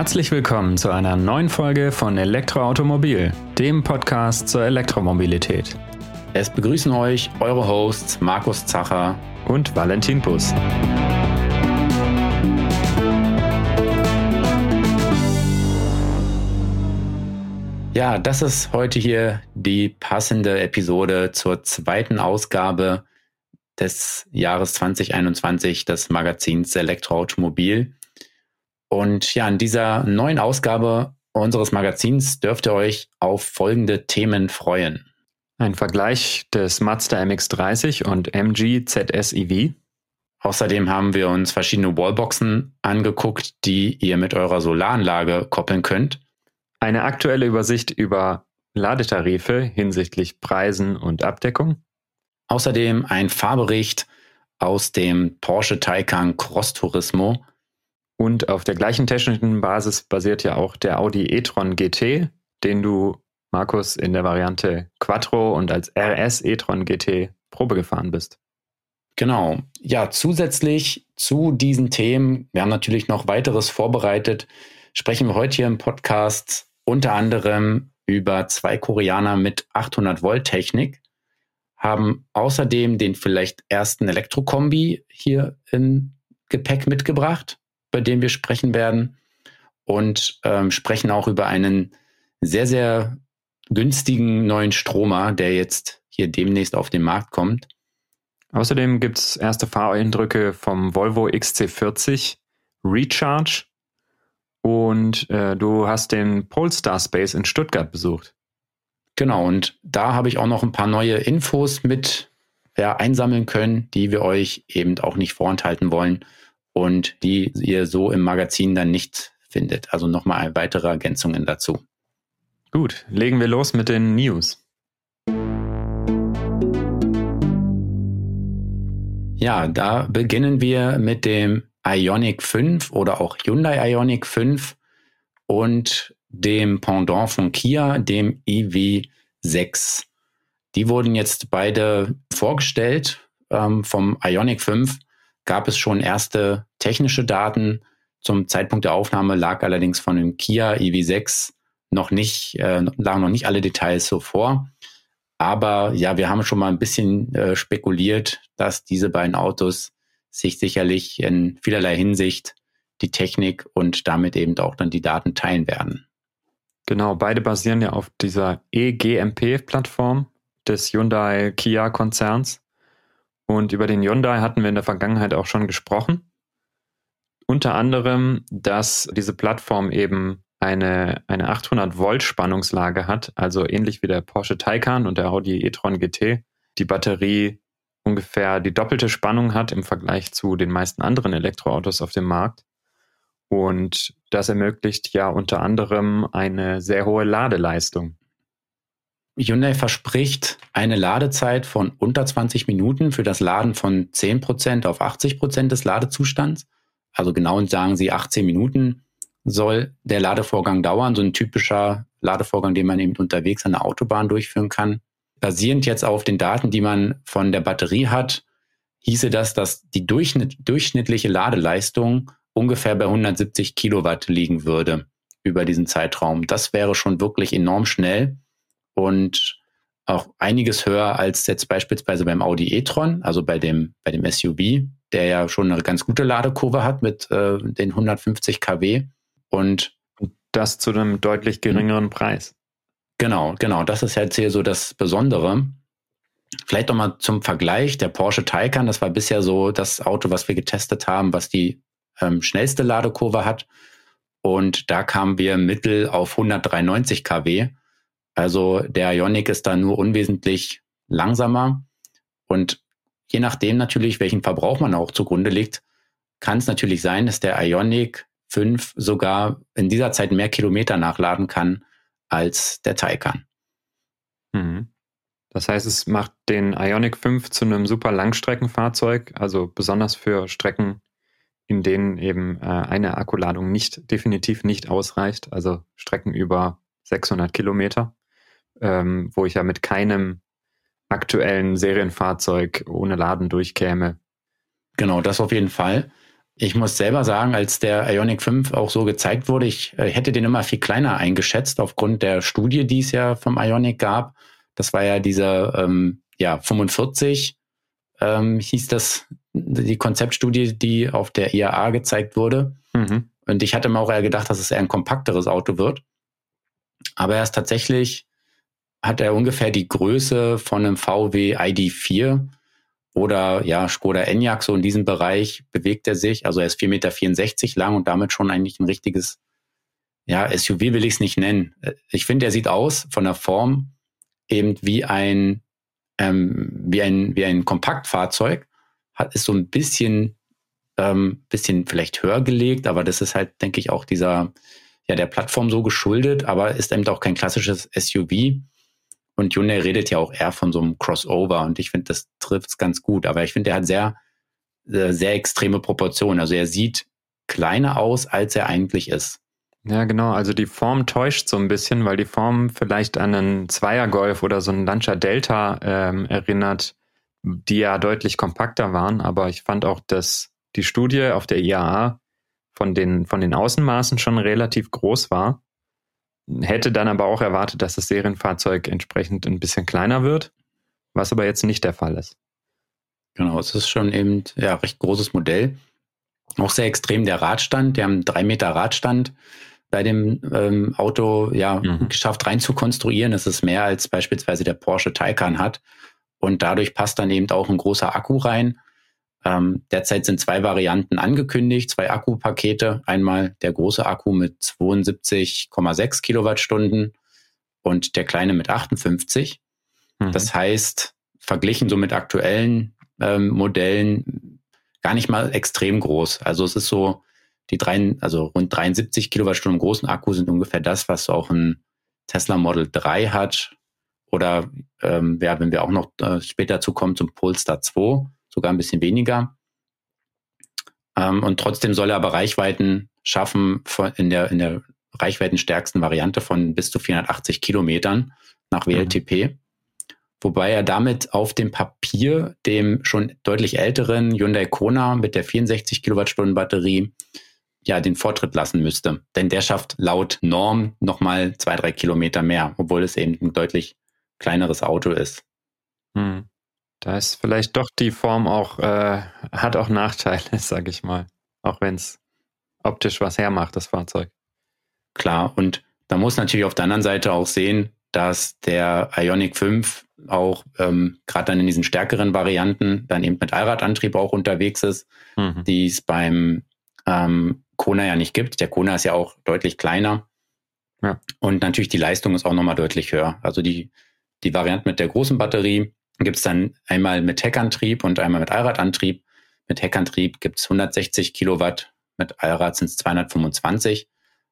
Herzlich willkommen zu einer neuen Folge von Elektroautomobil, dem Podcast zur Elektromobilität. Es begrüßen euch eure Hosts Markus Zacher und Valentin Bus. Ja, das ist heute hier die passende Episode zur zweiten Ausgabe des Jahres 2021 des Magazins Elektroautomobil. Und ja, in dieser neuen Ausgabe unseres Magazins dürft ihr euch auf folgende Themen freuen. Ein Vergleich des Mazda MX30 und MG ZS EV. Außerdem haben wir uns verschiedene Wallboxen angeguckt, die ihr mit eurer Solaranlage koppeln könnt. Eine aktuelle Übersicht über Ladetarife hinsichtlich Preisen und Abdeckung. Außerdem ein Fahrbericht aus dem Porsche Taycan Cross Turismo und auf der gleichen technischen Basis basiert ja auch der Audi e-tron GT, den du, Markus, in der Variante Quattro und als RS e-tron GT Probe gefahren bist. Genau. Ja, zusätzlich zu diesen Themen, wir haben natürlich noch weiteres vorbereitet, sprechen wir heute hier im Podcast unter anderem über zwei Koreaner mit 800 Volt Technik, haben außerdem den vielleicht ersten Elektrokombi hier im Gepäck mitgebracht bei dem wir sprechen werden und ähm, sprechen auch über einen sehr, sehr günstigen neuen Stromer, der jetzt hier demnächst auf den Markt kommt. Außerdem gibt es erste Fahreindrücke vom Volvo XC40 Recharge und äh, du hast den Polestar Space in Stuttgart besucht. Genau, und da habe ich auch noch ein paar neue Infos mit ja, einsammeln können, die wir euch eben auch nicht vorenthalten wollen und die ihr so im Magazin dann nicht findet. Also nochmal weitere Ergänzungen dazu. Gut, legen wir los mit den News. Ja, da beginnen wir mit dem Ionic 5 oder auch Hyundai Ionic 5 und dem Pendant von Kia, dem EV6. Die wurden jetzt beide vorgestellt ähm, vom Ionic 5 gab es schon erste technische Daten. Zum Zeitpunkt der Aufnahme lag allerdings von dem Kia EV6 noch nicht, äh, lagen noch nicht alle Details so vor. Aber ja, wir haben schon mal ein bisschen äh, spekuliert, dass diese beiden Autos sich sicherlich in vielerlei Hinsicht die Technik und damit eben auch dann die Daten teilen werden. Genau, beide basieren ja auf dieser eGMP-Plattform des Hyundai Kia Konzerns. Und über den Hyundai hatten wir in der Vergangenheit auch schon gesprochen. Unter anderem, dass diese Plattform eben eine, eine 800 Volt Spannungslage hat, also ähnlich wie der Porsche Taycan und der Audi e-tron GT. Die Batterie ungefähr die doppelte Spannung hat im Vergleich zu den meisten anderen Elektroautos auf dem Markt. Und das ermöglicht ja unter anderem eine sehr hohe Ladeleistung. Hyundai verspricht eine Ladezeit von unter 20 Minuten für das Laden von 10% auf 80% des Ladezustands. Also genau sagen sie 18 Minuten soll der Ladevorgang dauern. So ein typischer Ladevorgang, den man eben unterwegs an der Autobahn durchführen kann. Basierend jetzt auf den Daten, die man von der Batterie hat, hieße das, dass die Durchschnitt, durchschnittliche Ladeleistung ungefähr bei 170 Kilowatt liegen würde über diesen Zeitraum. Das wäre schon wirklich enorm schnell und auch einiges höher als jetzt beispielsweise beim Audi e-tron, also bei dem, bei dem SUV, der ja schon eine ganz gute Ladekurve hat mit äh, den 150 kW. Und das zu einem deutlich geringeren mhm. Preis. Genau, genau. Das ist jetzt hier so das Besondere. Vielleicht nochmal zum Vergleich. Der Porsche Taycan, das war bisher so das Auto, was wir getestet haben, was die ähm, schnellste Ladekurve hat. Und da kamen wir mittel auf 193 kW. Also der Ionic ist da nur unwesentlich langsamer. Und je nachdem natürlich, welchen Verbrauch man auch zugrunde legt, kann es natürlich sein, dass der Ionic 5 sogar in dieser Zeit mehr Kilometer nachladen kann als der Taycan. Mhm. Das heißt, es macht den Ionic 5 zu einem super Langstreckenfahrzeug, also besonders für Strecken, in denen eben äh, eine Akkuladung nicht definitiv nicht ausreicht, also Strecken über 600 Kilometer ähm, wo ich ja mit keinem aktuellen Serienfahrzeug ohne Laden durchkäme. Genau, das auf jeden Fall. Ich muss selber sagen, als der Ionic 5 auch so gezeigt wurde, ich äh, hätte den immer viel kleiner eingeschätzt aufgrund der Studie, die es ja vom Ionic gab. Das war ja dieser ähm, ja, 45, ähm, hieß das, die Konzeptstudie, die auf der IAA gezeigt wurde. Mhm. Und ich hatte mir auch eher gedacht, dass es eher ein kompakteres Auto wird. Aber er ist tatsächlich, hat er ungefähr die Größe von einem VW ID4 oder ja, Skoda Enyaq, so in diesem Bereich bewegt er sich. Also er ist 4,64 Meter lang und damit schon eigentlich ein richtiges, ja, SUV will ich es nicht nennen. Ich finde, er sieht aus von der Form eben wie ein, ähm, wie ein, wie ein Kompaktfahrzeug. Hat, ist so ein bisschen, ähm, bisschen vielleicht höher gelegt, aber das ist halt, denke ich, auch dieser, ja, der Plattform so geschuldet, aber ist eben auch kein klassisches SUV. Und Hyundai redet ja auch eher von so einem Crossover und ich finde, das trifft es ganz gut. Aber ich finde, er hat sehr, äh, sehr extreme Proportionen. Also er sieht kleiner aus, als er eigentlich ist. Ja, genau. Also die Form täuscht so ein bisschen, weil die Form vielleicht an einen Zweiergolf oder so einen Lancia Delta ähm, erinnert, die ja deutlich kompakter waren. Aber ich fand auch, dass die Studie auf der IAA von den, von den Außenmaßen schon relativ groß war hätte dann aber auch erwartet, dass das Serienfahrzeug entsprechend ein bisschen kleiner wird, was aber jetzt nicht der Fall ist. Genau, es ist schon eben ja recht großes Modell. Auch sehr extrem der Radstand. Die haben drei Meter Radstand bei dem ähm, Auto ja mhm. geschafft rein zu konstruieren. Das ist mehr als beispielsweise der Porsche Taycan hat. Und dadurch passt dann eben auch ein großer Akku rein. Ähm, derzeit sind zwei Varianten angekündigt, zwei Akkupakete. Einmal der große Akku mit 72,6 Kilowattstunden und der kleine mit 58. Mhm. Das heißt, verglichen so mit aktuellen ähm, Modellen gar nicht mal extrem groß. Also es ist so, die drei, also rund 73 Kilowattstunden großen Akku sind ungefähr das, was auch ein Tesla Model 3 hat. Oder ähm, ja, wenn wir auch noch äh, später dazu kommen zum Polestar 2 sogar ein bisschen weniger. Ähm, und trotzdem soll er aber Reichweiten schaffen von, in der, in der reichweitenstärksten Variante von bis zu 480 Kilometern nach WLTP. Mhm. Wobei er damit auf dem Papier dem schon deutlich älteren Hyundai Kona mit der 64 Kilowattstunden Batterie ja den Vortritt lassen müsste. Denn der schafft laut Norm nochmal zwei, drei Kilometer mehr, obwohl es eben ein deutlich kleineres Auto ist. Hm. Da ist vielleicht doch die Form auch, äh, hat auch Nachteile, sag ich mal. Auch wenn es optisch was hermacht, das Fahrzeug. Klar, und da muss natürlich auf der anderen Seite auch sehen, dass der Ionic 5 auch ähm, gerade dann in diesen stärkeren Varianten dann eben mit Allradantrieb auch unterwegs ist, mhm. die es beim ähm, Kona ja nicht gibt. Der Kona ist ja auch deutlich kleiner. Ja. Und natürlich die Leistung ist auch nochmal deutlich höher. Also die, die Variante mit der großen Batterie, gibt es dann einmal mit Heckantrieb und einmal mit Allradantrieb. Mit Heckantrieb gibt es 160 Kilowatt, mit Allrad sind es 225.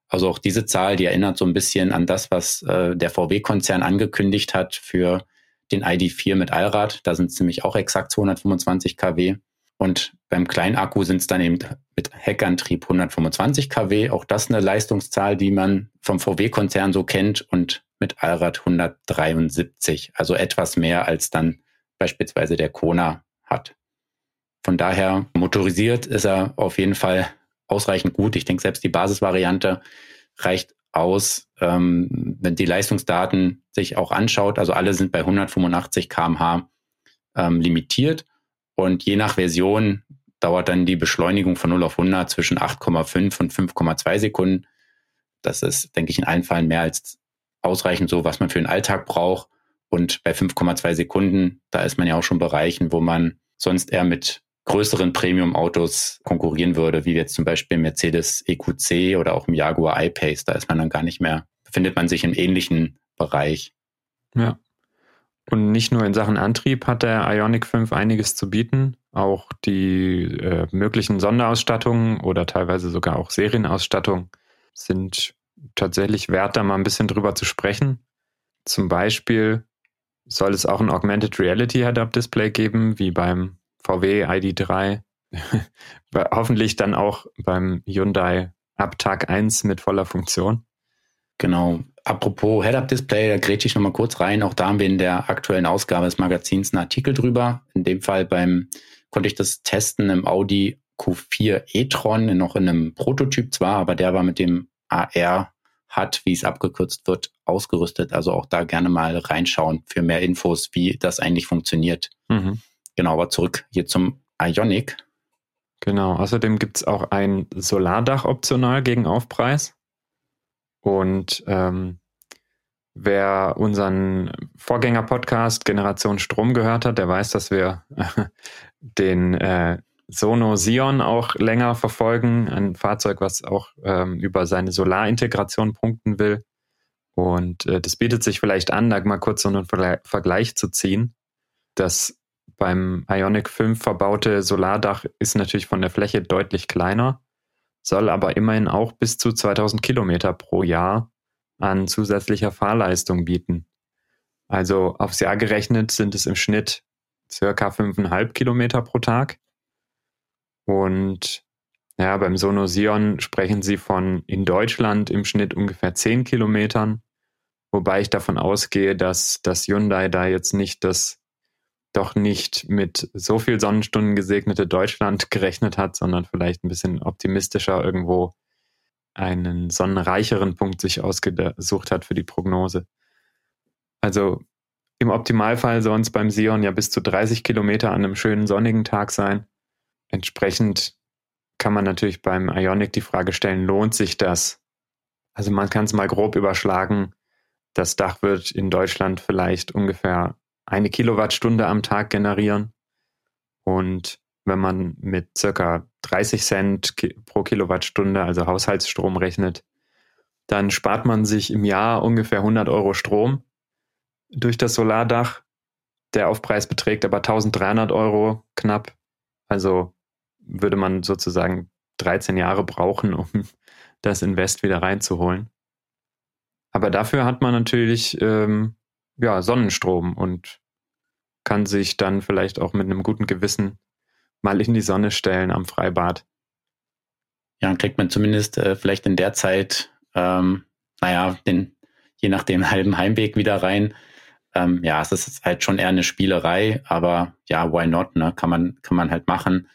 Also auch diese Zahl, die erinnert so ein bisschen an das, was äh, der VW-Konzern angekündigt hat für den ID4 mit Allrad. Da sind es nämlich auch exakt 225 kW. Und beim Kleinakku sind es dann eben mit Heckantrieb 125 kW. Auch das eine Leistungszahl, die man vom VW-Konzern so kennt. Und mit Allrad 173, also etwas mehr als dann beispielsweise der Kona hat. Von daher motorisiert ist er auf jeden Fall ausreichend gut. Ich denke, selbst die Basisvariante reicht aus, ähm, wenn die Leistungsdaten sich auch anschaut. Also alle sind bei 185 kmh ähm, limitiert und je nach Version dauert dann die Beschleunigung von 0 auf 100 zwischen 8,5 und 5,2 Sekunden. Das ist, denke ich, in allen Fällen mehr als ausreichend so, was man für den Alltag braucht. Und bei 5,2 Sekunden, da ist man ja auch schon Bereichen, wo man sonst eher mit größeren Premium-Autos konkurrieren würde, wie jetzt zum Beispiel Mercedes EQC oder auch im Jaguar I-Pace. Da ist man dann gar nicht mehr, befindet man sich im ähnlichen Bereich. Ja. Und nicht nur in Sachen Antrieb hat der Ionic 5 einiges zu bieten, auch die äh, möglichen Sonderausstattungen oder teilweise sogar auch Serienausstattung sind tatsächlich wert, da mal ein bisschen drüber zu sprechen. Zum Beispiel soll es auch ein Augmented Reality Head-Up-Display geben, wie beim VW ID3. Hoffentlich dann auch beim Hyundai ab Tag 1 mit voller Funktion. Genau. Apropos Head-Up-Display, da grätsche ich nochmal kurz rein. Auch da haben wir in der aktuellen Ausgabe des Magazins einen Artikel drüber. In dem Fall beim, konnte ich das testen im Audi Q4 e-tron noch in einem Prototyp zwar, aber der war mit dem AR hat, wie es abgekürzt wird, ausgerüstet. Also auch da gerne mal reinschauen für mehr Infos, wie das eigentlich funktioniert. Mhm. Genau, aber zurück hier zum Ionic. Genau, außerdem gibt es auch ein Solardach optional gegen Aufpreis. Und ähm, wer unseren Vorgänger-Podcast Generation Strom gehört hat, der weiß, dass wir den äh, Sono Sion auch länger verfolgen. Ein Fahrzeug, was auch ähm, über seine Solarintegration punkten will. Und äh, das bietet sich vielleicht an, da mal kurz so einen Vergleich zu ziehen. Das beim Ionic 5 verbaute Solardach ist natürlich von der Fläche deutlich kleiner, soll aber immerhin auch bis zu 2000 Kilometer pro Jahr an zusätzlicher Fahrleistung bieten. Also aufs Jahr gerechnet sind es im Schnitt circa 5,5 Kilometer pro Tag. Und ja, beim Sono Sion sprechen sie von in Deutschland im Schnitt ungefähr 10 Kilometern, wobei ich davon ausgehe, dass das Hyundai da jetzt nicht das doch nicht mit so viel Sonnenstunden gesegnete Deutschland gerechnet hat, sondern vielleicht ein bisschen optimistischer irgendwo einen sonnenreicheren Punkt sich ausgesucht hat für die Prognose. Also im Optimalfall soll es beim Sion ja bis zu 30 Kilometer an einem schönen sonnigen Tag sein. Entsprechend kann man natürlich beim Ionic die Frage stellen, lohnt sich das? Also man kann es mal grob überschlagen. Das Dach wird in Deutschland vielleicht ungefähr eine Kilowattstunde am Tag generieren. Und wenn man mit circa 30 Cent pro Kilowattstunde, also Haushaltsstrom rechnet, dann spart man sich im Jahr ungefähr 100 Euro Strom durch das Solardach. Der Aufpreis beträgt aber 1300 Euro knapp. Also würde man sozusagen 13 Jahre brauchen, um das Invest wieder reinzuholen. Aber dafür hat man natürlich ähm, ja, Sonnenstrom und kann sich dann vielleicht auch mit einem guten Gewissen mal in die Sonne stellen am Freibad. Ja, dann kriegt man zumindest äh, vielleicht in der Zeit, ähm, naja, den, je nach dem halben Heimweg wieder rein. Ähm, ja, es ist halt schon eher eine Spielerei, aber ja, why not, ne? Kann man, kann man halt machen.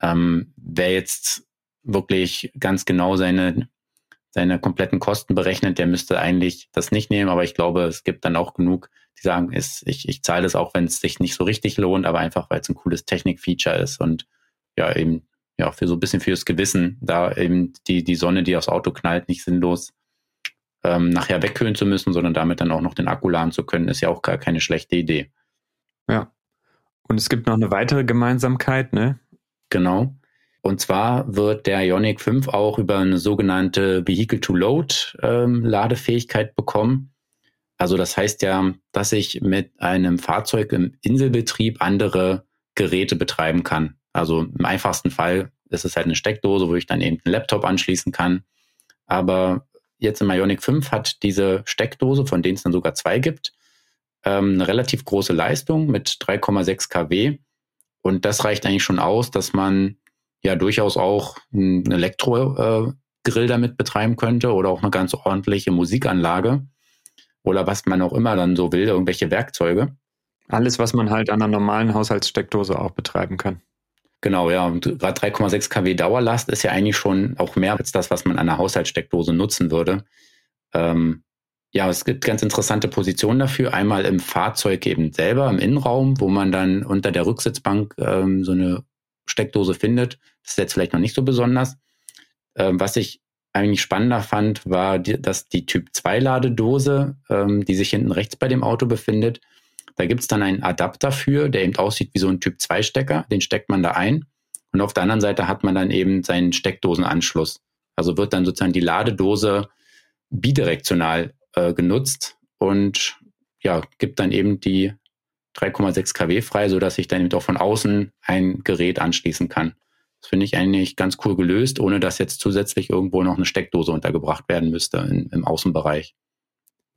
Ähm, wer jetzt wirklich ganz genau seine, seine kompletten Kosten berechnet, der müsste eigentlich das nicht nehmen, aber ich glaube, es gibt dann auch genug, die sagen, ist, ich, ich zahle das auch, wenn es sich nicht so richtig lohnt, aber einfach, weil es ein cooles Technikfeature ist und ja, eben, ja, für so ein bisschen fürs Gewissen, da eben die, die Sonne, die aufs Auto knallt, nicht sinnlos ähm, nachher wegkühlen zu müssen, sondern damit dann auch noch den Akku laden zu können, ist ja auch gar keine schlechte Idee. Ja. Und es gibt noch eine weitere Gemeinsamkeit, ne? Genau. Und zwar wird der Ionic 5 auch über eine sogenannte Vehicle-to-Load-Ladefähigkeit ähm, bekommen. Also das heißt ja, dass ich mit einem Fahrzeug im Inselbetrieb andere Geräte betreiben kann. Also im einfachsten Fall ist es halt eine Steckdose, wo ich dann eben einen Laptop anschließen kann. Aber jetzt im Ionic 5 hat diese Steckdose, von denen es dann sogar zwei gibt, ähm, eine relativ große Leistung mit 3,6 kW. Und das reicht eigentlich schon aus, dass man ja durchaus auch einen Elektrogrill damit betreiben könnte oder auch eine ganz ordentliche Musikanlage oder was man auch immer dann so will, irgendwelche Werkzeuge. Alles, was man halt an einer normalen Haushaltssteckdose auch betreiben kann. Genau, ja. Und gerade 3,6 kW Dauerlast ist ja eigentlich schon auch mehr als das, was man an einer Haushaltssteckdose nutzen würde. Ähm, ja, es gibt ganz interessante Positionen dafür. Einmal im Fahrzeug eben selber, im Innenraum, wo man dann unter der Rücksitzbank ähm, so eine Steckdose findet. Das ist jetzt vielleicht noch nicht so besonders. Ähm, was ich eigentlich spannender fand, war, die, dass die Typ 2 Ladedose, ähm, die sich hinten rechts bei dem Auto befindet, da gibt es dann einen Adapter für, der eben aussieht wie so ein Typ 2 Stecker. Den steckt man da ein. Und auf der anderen Seite hat man dann eben seinen Steckdosenanschluss. Also wird dann sozusagen die Ladedose bidirektional äh, genutzt und ja, gibt dann eben die 3,6 kW frei, sodass ich dann eben auch von außen ein Gerät anschließen kann. Das finde ich eigentlich ganz cool gelöst, ohne dass jetzt zusätzlich irgendwo noch eine Steckdose untergebracht werden müsste in, im Außenbereich.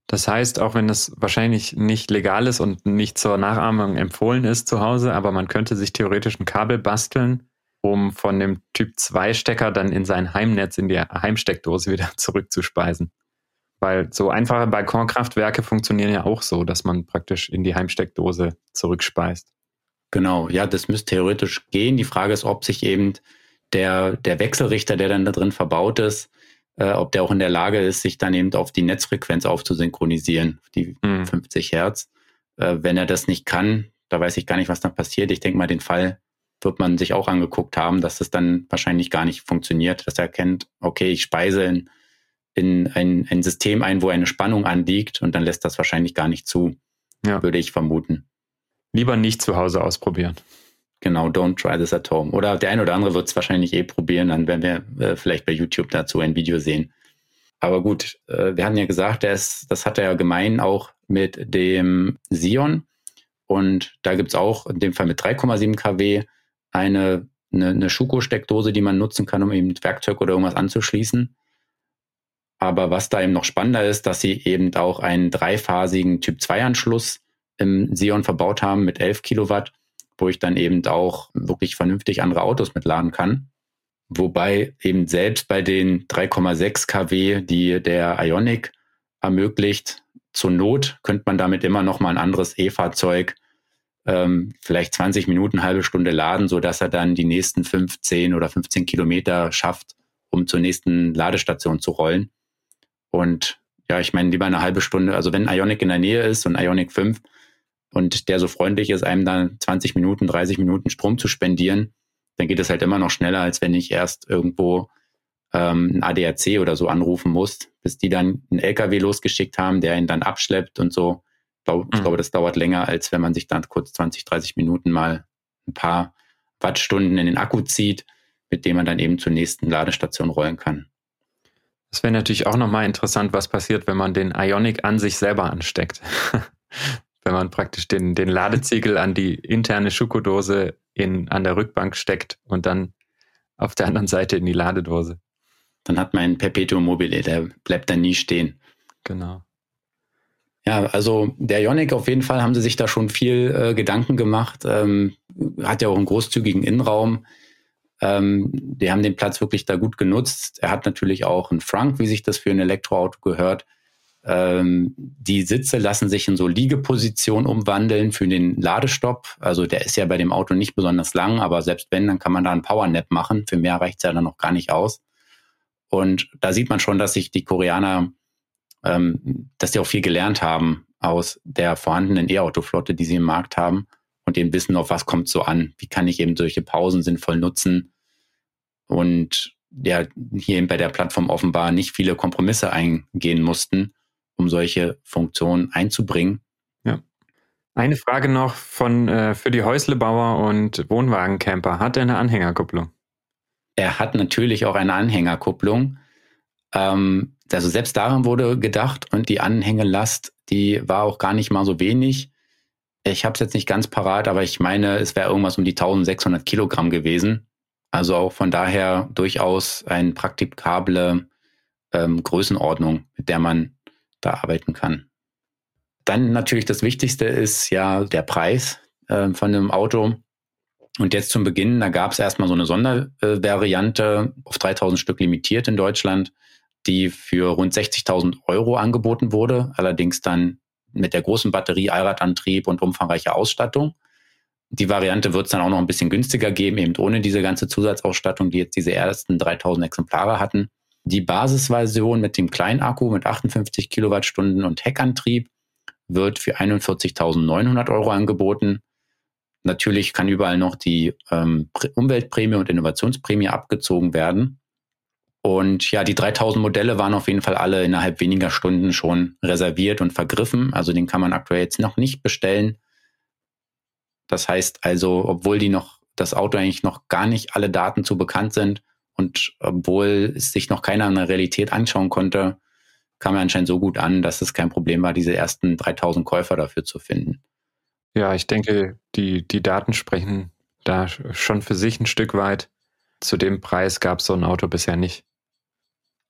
Das heißt, auch wenn das wahrscheinlich nicht legal ist und nicht zur Nachahmung empfohlen ist zu Hause, aber man könnte sich theoretisch ein Kabel basteln, um von dem Typ 2 Stecker dann in sein Heimnetz, in die Heimsteckdose wieder zurückzuspeisen. Weil so einfache Balkonkraftwerke funktionieren ja auch so, dass man praktisch in die Heimsteckdose zurückspeist. Genau, ja, das müsste theoretisch gehen. Die Frage ist, ob sich eben der, der Wechselrichter, der dann da drin verbaut ist, äh, ob der auch in der Lage ist, sich dann eben auf die Netzfrequenz aufzusynchronisieren, die mhm. 50 Hertz. Äh, wenn er das nicht kann, da weiß ich gar nicht, was dann passiert. Ich denke mal, den Fall wird man sich auch angeguckt haben, dass das dann wahrscheinlich gar nicht funktioniert, dass er erkennt, okay, ich speise in, in ein, ein System ein, wo eine Spannung anliegt und dann lässt das wahrscheinlich gar nicht zu, ja. würde ich vermuten. Lieber nicht zu Hause ausprobieren. Genau, don't try this at home. Oder der eine oder andere wird es wahrscheinlich eh probieren, dann werden wir äh, vielleicht bei YouTube dazu ein Video sehen. Aber gut, äh, wir hatten ja gesagt, ist, das hat er ja gemein auch mit dem Sion. Und da gibt es auch in dem Fall mit 3,7 kW eine, eine, eine Schuko-Steckdose, die man nutzen kann, um eben Werkzeug oder irgendwas anzuschließen. Aber was da eben noch spannender ist, dass sie eben auch einen dreiphasigen Typ-2-Anschluss im Sion verbaut haben mit 11 Kilowatt wo ich dann eben auch wirklich vernünftig andere Autos mitladen kann. Wobei eben selbst bei den 3,6 kW, die der Ionic ermöglicht, zur Not könnte man damit immer noch mal ein anderes E-Fahrzeug ähm, vielleicht 20 Minuten, halbe Stunde laden, so dass er dann die nächsten 15 oder 15 Kilometer schafft, um zur nächsten Ladestation zu rollen. Und ja, ich meine, lieber eine halbe Stunde, also wenn Ionic in der Nähe ist und Ionic 5, und der so freundlich ist, einem dann 20 Minuten, 30 Minuten Strom zu spendieren, dann geht es halt immer noch schneller, als wenn ich erst irgendwo ähm, ein ADAC oder so anrufen muss, bis die dann einen LKW losgeschickt haben, der ihn dann abschleppt und so. Ich glaube, ich mhm. glaube, das dauert länger, als wenn man sich dann kurz 20, 30 Minuten mal ein paar Wattstunden in den Akku zieht, mit dem man dann eben zur nächsten Ladestation rollen kann. Das wäre natürlich auch nochmal interessant, was passiert, wenn man den Ionic an sich selber ansteckt. wenn man praktisch den, den Ladeziegel an die interne Schokodose in, an der Rückbank steckt und dann auf der anderen Seite in die Ladedose. Dann hat man ein Perpetuum mobile, der bleibt dann nie stehen. Genau. Ja, also der Ionic auf jeden Fall haben sie sich da schon viel äh, Gedanken gemacht. Ähm, hat ja auch einen großzügigen Innenraum. Ähm, die haben den Platz wirklich da gut genutzt. Er hat natürlich auch einen Frank, wie sich das für ein Elektroauto gehört. Ähm, die Sitze lassen sich in so Liegeposition umwandeln für den Ladestopp. Also der ist ja bei dem Auto nicht besonders lang, aber selbst wenn, dann kann man da einen Powernap machen. Für mehr reicht es ja dann noch gar nicht aus. Und da sieht man schon, dass sich die Koreaner, ähm, dass die auch viel gelernt haben aus der vorhandenen E-Auto-Flotte, die sie im Markt haben und dem Wissen, auf was kommt so an. Wie kann ich eben solche Pausen sinnvoll nutzen? Und ja, hier eben bei der Plattform offenbar nicht viele Kompromisse eingehen mussten um solche Funktionen einzubringen. Ja. Eine Frage noch von äh, für die Häuslebauer und Wohnwagencamper. Hat er eine Anhängerkupplung? Er hat natürlich auch eine Anhängerkupplung. Ähm, also selbst daran wurde gedacht und die Anhängelast, die war auch gar nicht mal so wenig. Ich habe es jetzt nicht ganz parat, aber ich meine, es wäre irgendwas um die 1600 Kilogramm gewesen. Also auch von daher durchaus eine praktikable ähm, Größenordnung, mit der man da arbeiten kann. Dann natürlich das Wichtigste ist ja der Preis äh, von einem Auto. Und jetzt zum Beginn, da gab es erstmal so eine Sondervariante auf 3000 Stück limitiert in Deutschland, die für rund 60.000 Euro angeboten wurde. Allerdings dann mit der großen Batterie, Allradantrieb und umfangreicher Ausstattung. Die Variante wird es dann auch noch ein bisschen günstiger geben, eben ohne diese ganze Zusatzausstattung, die jetzt diese ersten 3000 Exemplare hatten. Die Basisversion mit dem kleinen Akku mit 58 Kilowattstunden und Heckantrieb wird für 41.900 Euro angeboten. Natürlich kann überall noch die ähm, Umweltprämie und Innovationsprämie abgezogen werden. Und ja, die 3000 Modelle waren auf jeden Fall alle innerhalb weniger Stunden schon reserviert und vergriffen. Also den kann man aktuell jetzt noch nicht bestellen. Das heißt also, obwohl die noch das Auto eigentlich noch gar nicht alle Daten zu bekannt sind, und obwohl es sich noch keiner in der Realität anschauen konnte, kam er anscheinend so gut an, dass es kein Problem war, diese ersten 3000 Käufer dafür zu finden. Ja, ich denke, die, die Daten sprechen da schon für sich ein Stück weit. Zu dem Preis gab es so ein Auto bisher nicht.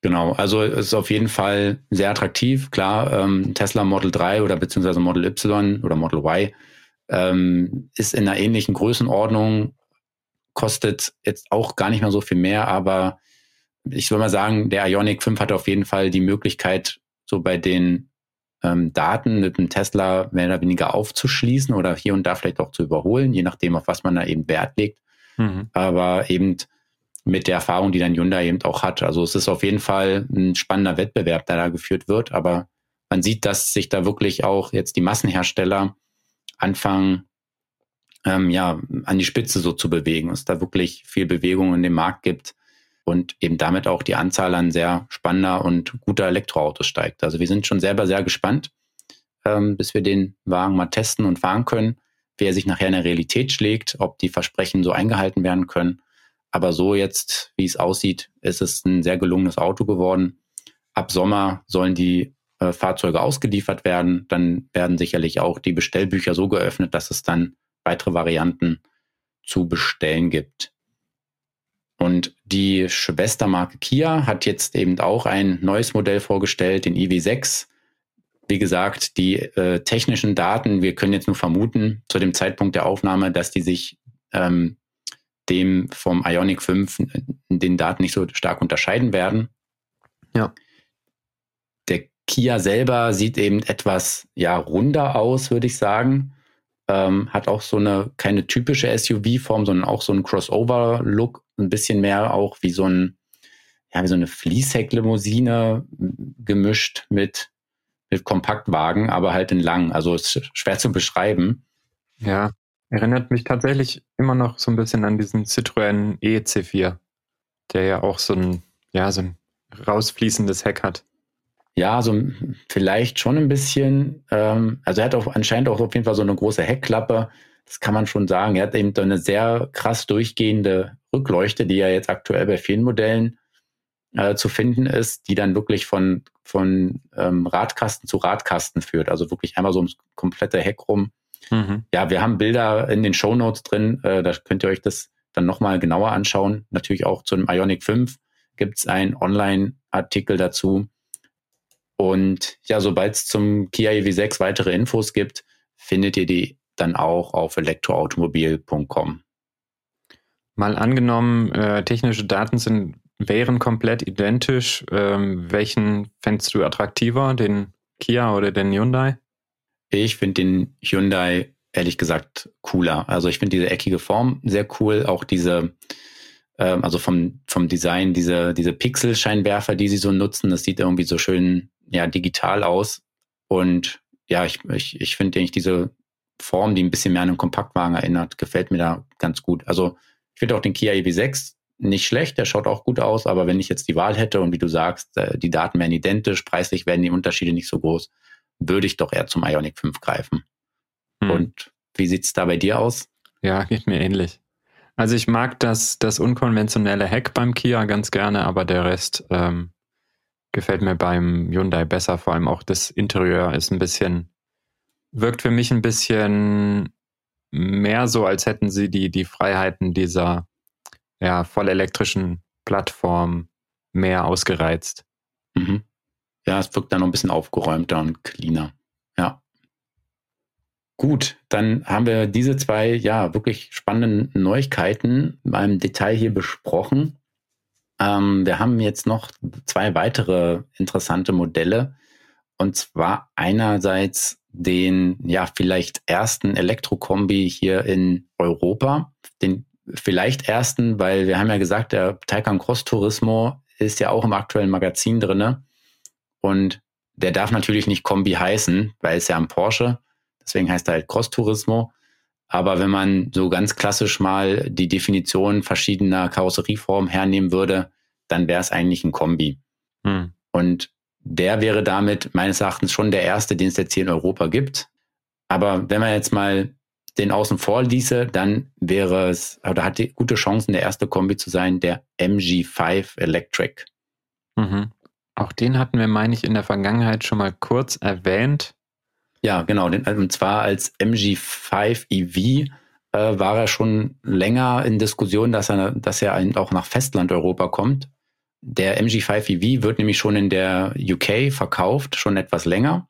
Genau, also es ist auf jeden Fall sehr attraktiv. Klar, ähm, Tesla Model 3 oder beziehungsweise Model Y oder Model Y ähm, ist in einer ähnlichen Größenordnung kostet jetzt auch gar nicht mehr so viel mehr, aber ich würde mal sagen, der Ionic 5 hat auf jeden Fall die Möglichkeit, so bei den ähm, Daten mit dem Tesla mehr oder weniger aufzuschließen oder hier und da vielleicht auch zu überholen, je nachdem, auf was man da eben Wert legt. Mhm. Aber eben mit der Erfahrung, die dann Hyundai eben auch hat. Also es ist auf jeden Fall ein spannender Wettbewerb, der da geführt wird, aber man sieht, dass sich da wirklich auch jetzt die Massenhersteller anfangen, ähm, ja, an die Spitze so zu bewegen, dass da wirklich viel Bewegung in dem Markt gibt und eben damit auch die Anzahl an sehr spannender und guter Elektroautos steigt. Also wir sind schon selber sehr gespannt, ähm, bis wir den Wagen mal testen und fahren können, wie er sich nachher in der Realität schlägt, ob die Versprechen so eingehalten werden können. Aber so jetzt, wie es aussieht, ist es ein sehr gelungenes Auto geworden. Ab Sommer sollen die äh, Fahrzeuge ausgeliefert werden. Dann werden sicherlich auch die Bestellbücher so geöffnet, dass es dann weitere Varianten zu bestellen gibt. Und die Schwestermarke Kia hat jetzt eben auch ein neues Modell vorgestellt, den iW6. Wie gesagt, die äh, technischen Daten, wir können jetzt nur vermuten zu dem Zeitpunkt der Aufnahme, dass die sich ähm, dem vom Ionic 5 in den Daten nicht so stark unterscheiden werden. Ja. Der Kia selber sieht eben etwas ja runder aus, würde ich sagen. Ähm, hat auch so eine keine typische SUV-Form, sondern auch so einen Crossover-Look, ein bisschen mehr auch wie so ein ja wie so eine Fließhecklimousine gemischt mit mit Kompaktwagen, aber halt in lang. Also ist schwer zu beschreiben. Ja, Erinnert mich tatsächlich immer noch so ein bisschen an diesen Citroën EC4, der ja auch so ein, ja, so ein rausfließendes Heck hat. Ja, so vielleicht schon ein bisschen. Ähm, also er hat auch anscheinend auch auf jeden Fall so eine große Heckklappe. Das kann man schon sagen. Er hat eben eine sehr krass durchgehende Rückleuchte, die ja jetzt aktuell bei vielen Modellen äh, zu finden ist, die dann wirklich von, von ähm, Radkasten zu Radkasten führt. Also wirklich einmal so ums komplette Heck rum Mhm. Ja, wir haben Bilder in den Show Notes drin, äh, da könnt ihr euch das dann nochmal genauer anschauen. Natürlich auch zu dem Ionic 5 gibt es einen Online-Artikel dazu. Und ja, sobald es zum Kia EV6 weitere Infos gibt, findet ihr die dann auch auf elektroautomobil.com. Mal angenommen, äh, technische Daten sind, wären komplett identisch. Ähm, welchen fändest du attraktiver, den Kia oder den Hyundai? Ich finde den Hyundai ehrlich gesagt cooler. Also ich finde diese eckige Form sehr cool. Auch diese, ähm, also vom, vom Design, diese, diese Pixelscheinwerfer, die sie so nutzen, das sieht irgendwie so schön ja, digital aus. Und ja, ich, ich, ich finde eigentlich diese Form, die ein bisschen mehr an einen Kompaktwagen erinnert, gefällt mir da ganz gut. Also ich finde auch den Kia EV6 nicht schlecht, der schaut auch gut aus, aber wenn ich jetzt die Wahl hätte und wie du sagst, äh, die Daten wären identisch, preislich werden die Unterschiede nicht so groß, würde ich doch eher zum Ionic 5 greifen. Hm. Und wie sieht es da bei dir aus? Ja, geht mir ähnlich. Also ich mag das, das unkonventionelle Heck beim Kia ganz gerne, aber der Rest ähm, gefällt mir beim Hyundai besser. Vor allem auch das Interieur ist ein bisschen, wirkt für mich ein bisschen mehr so, als hätten sie die, die Freiheiten dieser ja, vollelektrischen Plattform mehr ausgereizt. Mhm ja, es wirkt dann noch ein bisschen aufgeräumter und cleaner. Ja. Gut, dann haben wir diese zwei, ja, wirklich spannenden Neuigkeiten beim Detail hier besprochen. Ähm, wir haben jetzt noch zwei weitere interessante Modelle. Und zwar einerseits den, ja, vielleicht ersten Elektrokombi hier in Europa. Den vielleicht ersten, weil wir haben ja gesagt, der Taycan Cross Turismo ist ja auch im aktuellen Magazin drinne. Und der darf natürlich nicht Kombi heißen, weil es ja ein Porsche, deswegen heißt er halt Cross Turismo. Aber wenn man so ganz klassisch mal die Definition verschiedener Karosserieformen hernehmen würde, dann wäre es eigentlich ein Kombi. Hm. Und der wäre damit meines Erachtens schon der erste, den es jetzt hier in Europa gibt. Aber wenn man jetzt mal den außen vor ließe, dann wäre es, oder hat die gute Chancen, der erste Kombi zu sein, der MG5 Electric. Mhm. Auch den hatten wir, meine ich, in der Vergangenheit schon mal kurz erwähnt. Ja, genau. Den, und zwar als MG5 EV äh, war er schon länger in Diskussion, dass er, dass er auch nach Festland-Europa kommt. Der MG5 EV wird nämlich schon in der UK verkauft, schon etwas länger.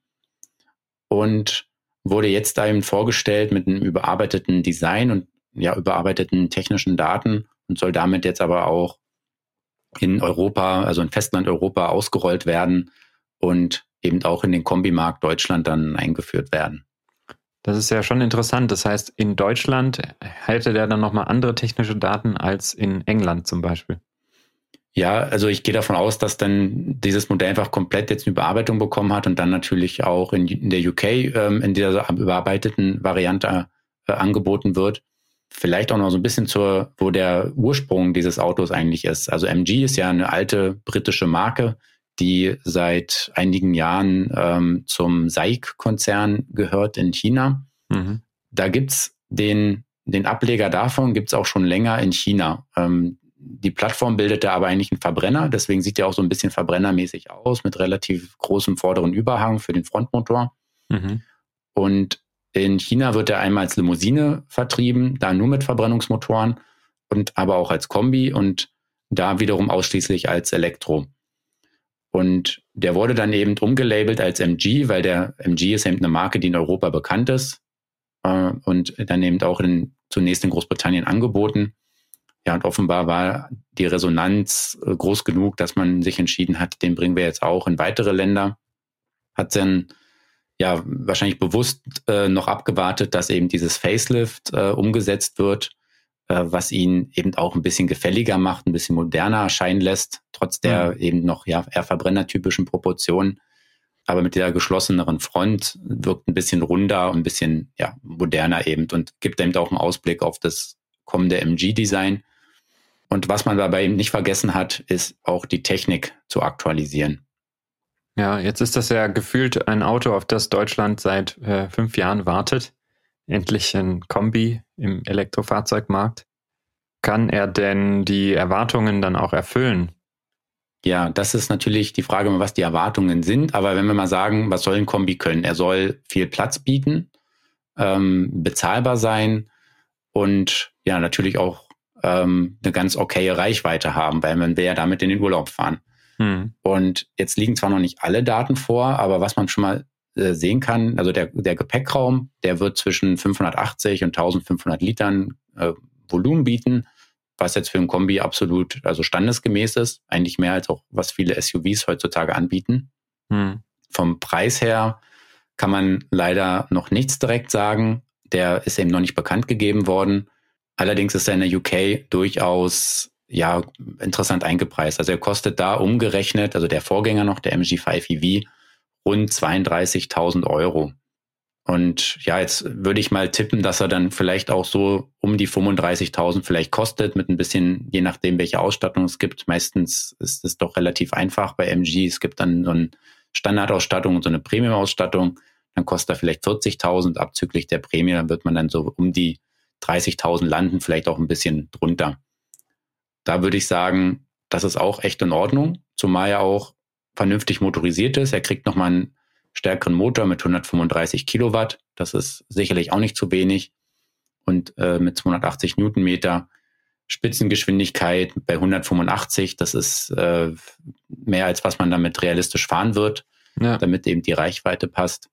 Und wurde jetzt eben vorgestellt mit einem überarbeiteten Design und ja, überarbeiteten technischen Daten und soll damit jetzt aber auch in Europa, also in Festland Europa ausgerollt werden und eben auch in den Kombimarkt Deutschland dann eingeführt werden. Das ist ja schon interessant. Das heißt, in Deutschland hätte der dann nochmal andere technische Daten als in England zum Beispiel. Ja, also ich gehe davon aus, dass dann dieses Modell einfach komplett jetzt eine Überarbeitung bekommen hat und dann natürlich auch in, in der UK ähm, in dieser überarbeiteten Variante äh, angeboten wird. Vielleicht auch noch so ein bisschen zur, wo der Ursprung dieses Autos eigentlich ist. Also MG ist ja eine alte britische Marke, die seit einigen Jahren ähm, zum SAIC-Konzern gehört in China. Mhm. Da gibt's den, den Ableger davon, gibt's auch schon länger in China. Ähm, die Plattform bildete aber eigentlich einen Verbrenner, deswegen sieht er auch so ein bisschen verbrennermäßig aus, mit relativ großem vorderen Überhang für den Frontmotor. Mhm. Und in China wird er einmal als Limousine vertrieben, da nur mit Verbrennungsmotoren und aber auch als Kombi und da wiederum ausschließlich als Elektro. Und der wurde dann eben umgelabelt als MG, weil der MG ist eben eine Marke, die in Europa bekannt ist äh, und dann eben auch in, zunächst in Großbritannien angeboten. Ja, und offenbar war die Resonanz äh, groß genug, dass man sich entschieden hat, den bringen wir jetzt auch in weitere Länder. Hat dann ja wahrscheinlich bewusst äh, noch abgewartet, dass eben dieses Facelift äh, umgesetzt wird, äh, was ihn eben auch ein bisschen gefälliger macht, ein bisschen moderner erscheinen lässt, trotz der mhm. eben noch ja eher verbrennertypischen Proportionen. Aber mit der geschlosseneren Front wirkt ein bisschen runder und ein bisschen ja, moderner eben und gibt eben auch einen Ausblick auf das kommende MG-Design. Und was man dabei eben nicht vergessen hat, ist auch die Technik zu aktualisieren. Ja, jetzt ist das ja gefühlt ein Auto, auf das Deutschland seit äh, fünf Jahren wartet. Endlich ein Kombi im Elektrofahrzeugmarkt. Kann er denn die Erwartungen dann auch erfüllen? Ja, das ist natürlich die Frage, was die Erwartungen sind. Aber wenn wir mal sagen, was soll ein Kombi können? Er soll viel Platz bieten, ähm, bezahlbar sein und ja, natürlich auch ähm, eine ganz okaye Reichweite haben, weil man will ja damit in den Urlaub fahren. Hm. Und jetzt liegen zwar noch nicht alle Daten vor, aber was man schon mal äh, sehen kann, also der, der Gepäckraum, der wird zwischen 580 und 1500 Litern äh, Volumen bieten, was jetzt für ein Kombi absolut also standesgemäß ist, eigentlich mehr als auch was viele SUVs heutzutage anbieten. Hm. Vom Preis her kann man leider noch nichts direkt sagen. Der ist eben noch nicht bekannt gegeben worden. Allerdings ist er in der UK durchaus ja interessant eingepreist. Also er kostet da umgerechnet, also der Vorgänger noch, der MG5 EV, rund 32.000 Euro. Und ja, jetzt würde ich mal tippen, dass er dann vielleicht auch so um die 35.000 vielleicht kostet, mit ein bisschen, je nachdem, welche Ausstattung es gibt. Meistens ist es doch relativ einfach bei MG. Es gibt dann so eine Standardausstattung und so eine Premium-Ausstattung. Dann kostet er vielleicht 40.000 abzüglich der Prämie. Dann wird man dann so um die 30.000 landen, vielleicht auch ein bisschen drunter. Da würde ich sagen, das ist auch echt in Ordnung, zumal er auch vernünftig motorisiert ist. Er kriegt nochmal einen stärkeren Motor mit 135 Kilowatt. Das ist sicherlich auch nicht zu wenig. Und äh, mit 280 Newtonmeter Spitzengeschwindigkeit bei 185, das ist äh, mehr als was man damit realistisch fahren wird, ja. damit eben die Reichweite passt.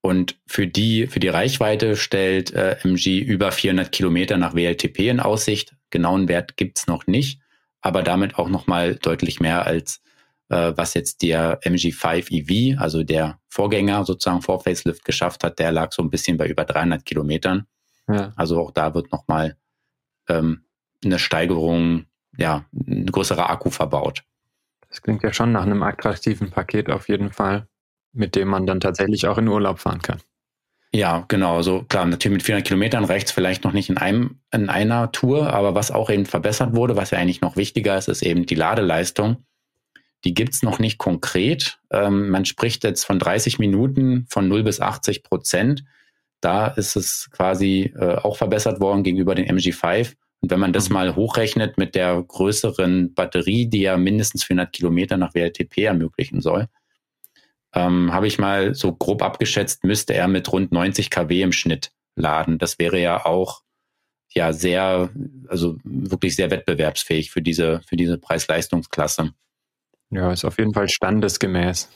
Und für die, für die Reichweite stellt äh, MG über 400 Kilometer nach WLTP in Aussicht. Genauen Wert gibt's noch nicht, aber damit auch nochmal deutlich mehr als äh, was jetzt der MG5 EV, also der Vorgänger sozusagen vor Facelift geschafft hat. Der lag so ein bisschen bei über 300 Kilometern. Ja. Also auch da wird nochmal ähm, eine Steigerung, ja, ein größerer Akku verbaut. Das klingt ja schon nach einem attraktiven Paket auf jeden Fall mit dem man dann tatsächlich auch in Urlaub fahren kann. Ja, genau. Also klar, natürlich mit 400 Kilometern reicht es vielleicht noch nicht in, einem, in einer Tour, aber was auch eben verbessert wurde, was ja eigentlich noch wichtiger ist, ist eben die Ladeleistung. Die gibt es noch nicht konkret. Ähm, man spricht jetzt von 30 Minuten von 0 bis 80 Prozent. Da ist es quasi äh, auch verbessert worden gegenüber den MG5. Und wenn man das mhm. mal hochrechnet mit der größeren Batterie, die ja mindestens 400 Kilometer nach WLTP ermöglichen soll, ähm, habe ich mal so grob abgeschätzt, müsste er mit rund 90 kW im Schnitt laden. Das wäre ja auch ja sehr, also wirklich sehr wettbewerbsfähig für diese, für diese Preis-Leistungsklasse. Ja, ist auf jeden Fall standesgemäß.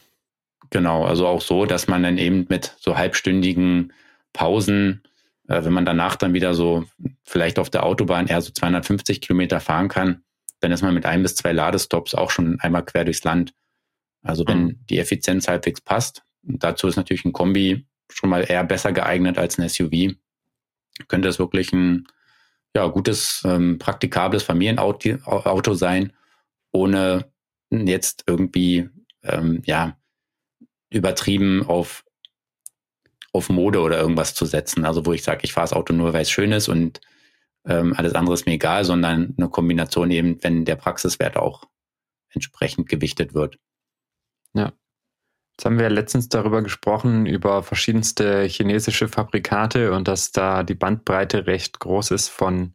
Genau, also auch so, dass man dann eben mit so halbstündigen Pausen, äh, wenn man danach dann wieder so vielleicht auf der Autobahn eher so 250 Kilometer fahren kann, dann ist man mit ein bis zwei Ladestops auch schon einmal quer durchs Land. Also wenn mhm. die Effizienz halbwegs passt, dazu ist natürlich ein Kombi schon mal eher besser geeignet als ein SUV, könnte es wirklich ein ja, gutes, ähm, praktikables Familienauto sein, ohne jetzt irgendwie ähm, ja, übertrieben auf, auf Mode oder irgendwas zu setzen. Also wo ich sage, ich fahre das Auto nur, weil es schön ist und ähm, alles andere ist mir egal, sondern eine Kombination eben, wenn der Praxiswert auch entsprechend gewichtet wird. Ja. Jetzt haben wir letztens darüber gesprochen, über verschiedenste chinesische Fabrikate und dass da die Bandbreite recht groß ist von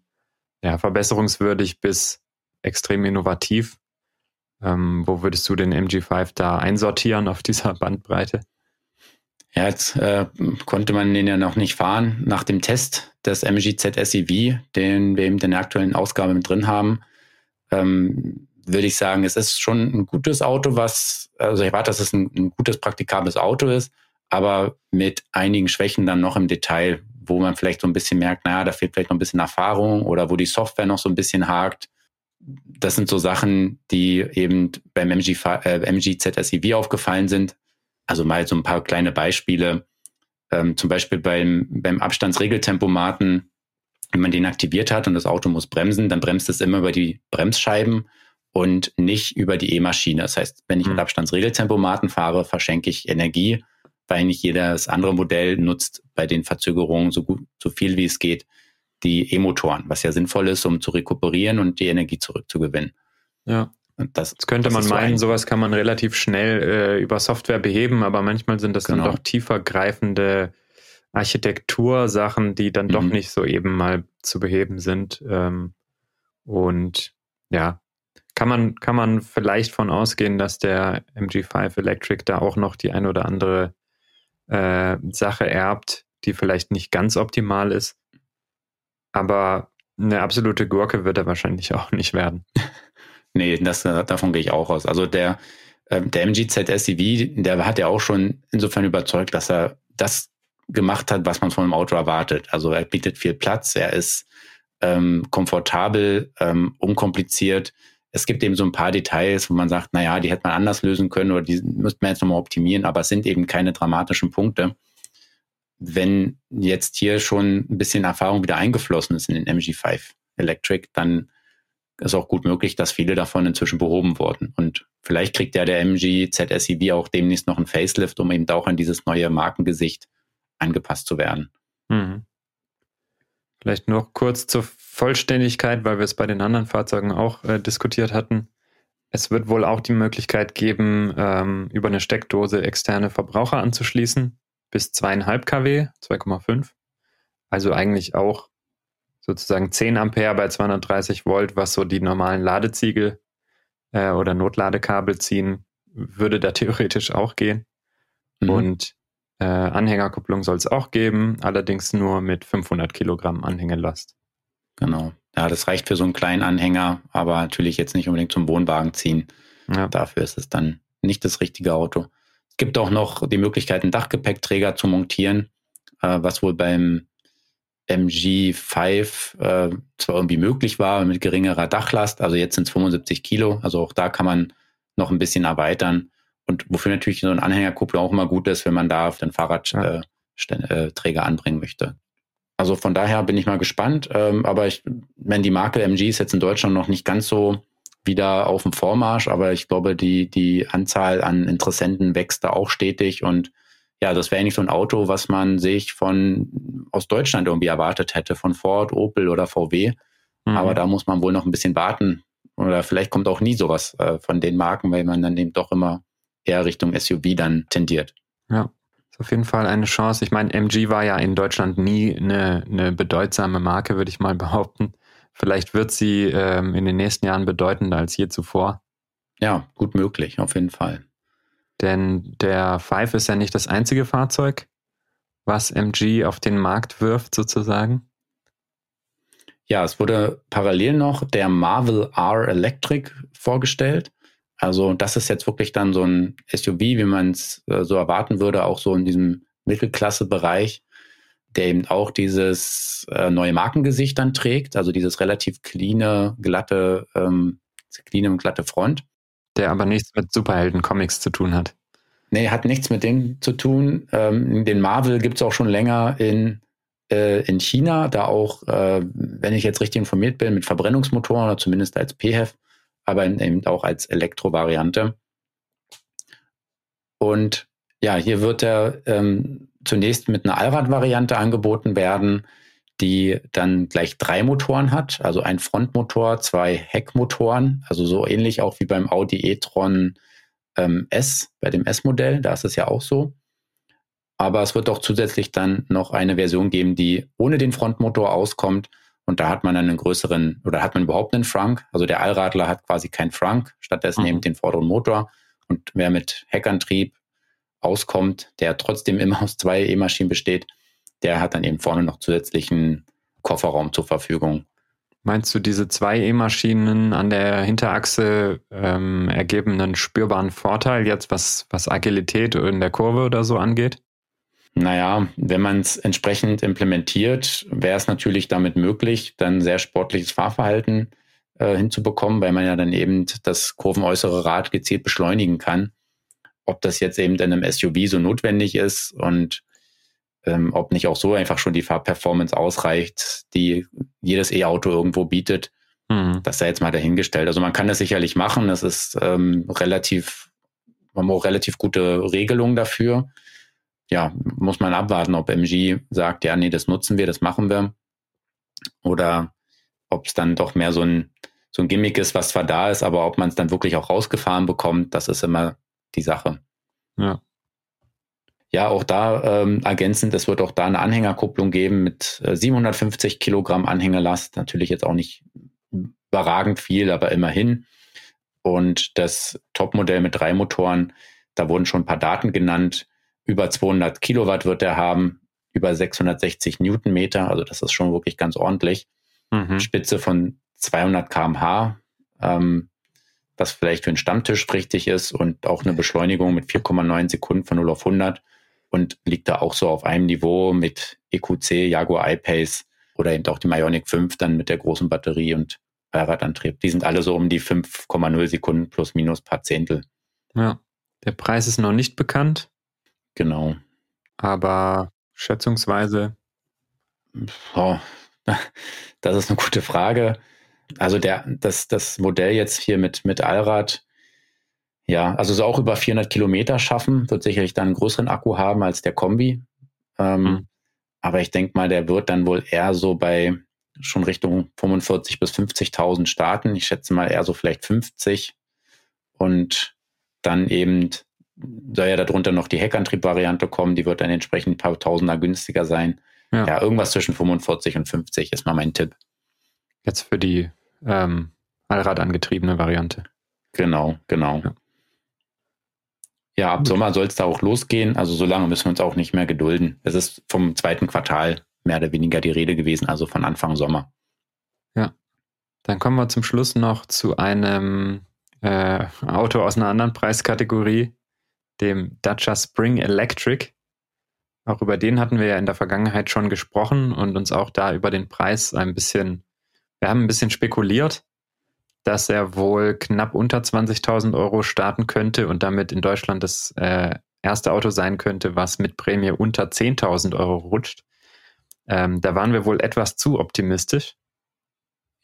ja, verbesserungswürdig bis extrem innovativ. Ähm, wo würdest du den MG5 da einsortieren auf dieser Bandbreite? Ja, jetzt äh, konnte man den ja noch nicht fahren. Nach dem Test des MG ZSEV, den wir eben in der aktuellen Ausgabe mit drin haben, ähm, würde ich sagen, es ist schon ein gutes Auto, was, also ich erwarte, dass es ein, ein gutes, praktikables Auto ist, aber mit einigen Schwächen dann noch im Detail, wo man vielleicht so ein bisschen merkt, naja, da fehlt vielleicht noch ein bisschen Erfahrung oder wo die Software noch so ein bisschen hakt das sind so Sachen, die eben beim MG, äh, MG ZSEV aufgefallen sind. Also mal so ein paar kleine Beispiele. Ähm, zum Beispiel beim, beim Abstandsregeltempomaten, wenn man den aktiviert hat und das Auto muss bremsen, dann bremst es immer über die Bremsscheiben und nicht über die E-Maschine. Das heißt, wenn ich mhm. mit Abstandsregeltempomaten fahre, verschenke ich Energie, weil nicht jedes andere Modell nutzt bei den Verzögerungen so gut, so viel wie es geht die E-Motoren, was ja sinnvoll ist, um zu rekuperieren und die Energie zurückzugewinnen. Ja. Das, das, könnte das man meinen, so sowas kann man relativ schnell äh, über Software beheben, aber manchmal sind das genau. dann doch tiefergreifende Architektursachen, die dann mhm. doch nicht so eben mal zu beheben sind. Ähm, und ja, kann man, kann man vielleicht von ausgehen, dass der MG5 Electric da auch noch die ein oder andere äh, Sache erbt, die vielleicht nicht ganz optimal ist. Aber eine absolute Gurke wird er wahrscheinlich auch nicht werden. nee, das, davon gehe ich auch aus. Also der, äh, der MG ZSEV, der hat ja auch schon insofern überzeugt, dass er das gemacht hat, was man von einem Auto erwartet. Also er bietet viel Platz, er ist ähm, komfortabel, ähm, unkompliziert. Es gibt eben so ein paar Details, wo man sagt, naja, die hätte man anders lösen können oder die müsste man jetzt nochmal optimieren, aber es sind eben keine dramatischen Punkte wenn jetzt hier schon ein bisschen Erfahrung wieder eingeflossen ist in den MG5 Electric, dann ist auch gut möglich, dass viele davon inzwischen behoben wurden. Und vielleicht kriegt ja der MG ZSEV auch demnächst noch ein Facelift, um eben auch an dieses neue Markengesicht angepasst zu werden. Mhm. Vielleicht noch kurz zur Vollständigkeit, weil wir es bei den anderen Fahrzeugen auch äh, diskutiert hatten. Es wird wohl auch die Möglichkeit geben, ähm, über eine Steckdose externe Verbraucher anzuschließen bis zweieinhalb kW, 2,5. Also eigentlich auch sozusagen 10 Ampere bei 230 Volt, was so die normalen Ladeziegel äh, oder Notladekabel ziehen, würde da theoretisch auch gehen. Mhm. Und äh, Anhängerkupplung soll es auch geben, allerdings nur mit 500 Kilogramm Anhängelast. Genau. Ja, das reicht für so einen kleinen Anhänger, aber natürlich jetzt nicht unbedingt zum Wohnwagen ziehen. Ja. Dafür ist es dann nicht das richtige Auto gibt auch noch die Möglichkeit, einen Dachgepäckträger zu montieren, äh, was wohl beim MG5 äh, zwar irgendwie möglich war mit geringerer Dachlast, also jetzt sind es 75 Kilo, also auch da kann man noch ein bisschen erweitern. Und wofür natürlich so ein Anhängerkupplung auch immer gut ist, wenn man da auf den Fahrradträger äh, anbringen möchte. Also von daher bin ich mal gespannt. Ähm, aber ich, wenn die Marke MG ist jetzt in Deutschland noch nicht ganz so wieder auf dem Vormarsch, aber ich glaube, die, die Anzahl an Interessenten wächst da auch stetig und ja, das wäre eigentlich so ein Auto, was man sich von aus Deutschland irgendwie erwartet hätte, von Ford, Opel oder VW. Mhm. Aber da muss man wohl noch ein bisschen warten. Oder vielleicht kommt auch nie sowas äh, von den Marken, weil man dann eben doch immer eher Richtung SUV dann tendiert. Ja, ist auf jeden Fall eine Chance. Ich meine, MG war ja in Deutschland nie eine, eine bedeutsame Marke, würde ich mal behaupten. Vielleicht wird sie ähm, in den nächsten Jahren bedeutender als je zuvor. Ja, gut möglich, auf jeden Fall. Denn der Five ist ja nicht das einzige Fahrzeug, was MG auf den Markt wirft, sozusagen. Ja, es wurde parallel noch der Marvel R Electric vorgestellt. Also das ist jetzt wirklich dann so ein SUV, wie man es äh, so erwarten würde, auch so in diesem Mittelklasse-Bereich der eben auch dieses äh, neue Markengesicht dann trägt, also dieses relativ cleane, glatte, ähm, cleane und glatte Front. Der aber nichts mit Superhelden-Comics zu tun hat. Nee, hat nichts mit dem zu tun. Ähm, den Marvel gibt es auch schon länger in äh, in China, da auch, äh, wenn ich jetzt richtig informiert bin, mit Verbrennungsmotoren oder zumindest als PHEV, aber eben auch als Elektrovariante. Und ja, hier wird er ähm, zunächst mit einer Allradvariante angeboten werden, die dann gleich drei Motoren hat, also ein Frontmotor, zwei Heckmotoren, also so ähnlich auch wie beim Audi e-tron ähm, S, bei dem S-Modell, da ist es ja auch so. Aber es wird auch zusätzlich dann noch eine Version geben, die ohne den Frontmotor auskommt. Und da hat man einen größeren, oder hat man überhaupt einen Frank? Also der Allradler hat quasi keinen Frank, stattdessen mhm. eben den vorderen Motor. Und wer mit Heckantrieb auskommt, der trotzdem immer aus zwei E-Maschinen besteht, der hat dann eben vorne noch zusätzlichen Kofferraum zur Verfügung. Meinst du, diese zwei E-Maschinen an der Hinterachse ähm, ergeben einen spürbaren Vorteil jetzt, was, was Agilität in der Kurve oder so angeht? Naja, wenn man es entsprechend implementiert, wäre es natürlich damit möglich, dann sehr sportliches Fahrverhalten äh, hinzubekommen, weil man ja dann eben das kurvenäußere Rad gezielt beschleunigen kann. Ob das jetzt eben in einem SUV so notwendig ist und ähm, ob nicht auch so einfach schon die Fahrperformance ausreicht, die jedes E-Auto irgendwo bietet. Mhm. Das sei jetzt mal dahingestellt. Also man kann das sicherlich machen. Das ist ähm, relativ, man auch relativ gute Regelungen dafür. Ja, muss man abwarten, ob MG sagt, ja, nee, das nutzen wir, das machen wir. Oder ob es dann doch mehr so ein, so ein Gimmick ist, was zwar da ist, aber ob man es dann wirklich auch rausgefahren bekommt, das ist immer die Sache. Ja ja, auch da ähm, ergänzend, es wird auch da eine Anhängerkupplung geben mit äh, 750 Kilogramm Anhängerlast. Natürlich jetzt auch nicht überragend viel, aber immerhin. Und das Topmodell mit drei Motoren, da wurden schon ein paar Daten genannt. Über 200 Kilowatt wird er haben, über 660 Newtonmeter, also das ist schon wirklich ganz ordentlich. Mhm. Spitze von 200 kmh, ähm, was vielleicht für einen Stammtisch richtig ist und auch eine Beschleunigung mit 4,9 Sekunden von 0 auf 100 und liegt da auch so auf einem Niveau mit EQC, Jaguar I-Pace oder eben auch die Ionic 5 dann mit der großen Batterie und Allradantrieb. Die sind alle so um die 5,0 Sekunden plus minus paar Zehntel. Ja, der Preis ist noch nicht bekannt. Genau. Aber schätzungsweise. Oh, das ist eine gute Frage. Also der, das, das Modell jetzt hier mit, mit Allrad ja, also so auch über 400 Kilometer schaffen, wird sicherlich dann einen größeren Akku haben als der Kombi. Ähm, mhm. Aber ich denke mal, der wird dann wohl eher so bei schon Richtung 45 bis 50.000 starten. Ich schätze mal eher so vielleicht 50 und dann eben soll ja darunter noch die Heckantrieb-Variante kommen, die wird dann entsprechend ein paar Tausender günstiger sein. Ja. ja. irgendwas zwischen 45 und 50 ist mal mein Tipp. Jetzt für die ähm, Allradangetriebene Variante. Genau, genau. Ja. Ja, ab Sommer soll es da auch losgehen. Also so lange müssen wir uns auch nicht mehr gedulden. Es ist vom zweiten Quartal mehr oder weniger die Rede gewesen, also von Anfang Sommer. Ja. Dann kommen wir zum Schluss noch zu einem äh, Auto aus einer anderen Preiskategorie, dem Dacia Spring Electric. Auch über den hatten wir ja in der Vergangenheit schon gesprochen und uns auch da über den Preis ein bisschen, wir haben ein bisschen spekuliert dass er wohl knapp unter 20.000 Euro starten könnte und damit in Deutschland das äh, erste Auto sein könnte, was mit Prämie unter 10.000 Euro rutscht. Ähm, da waren wir wohl etwas zu optimistisch.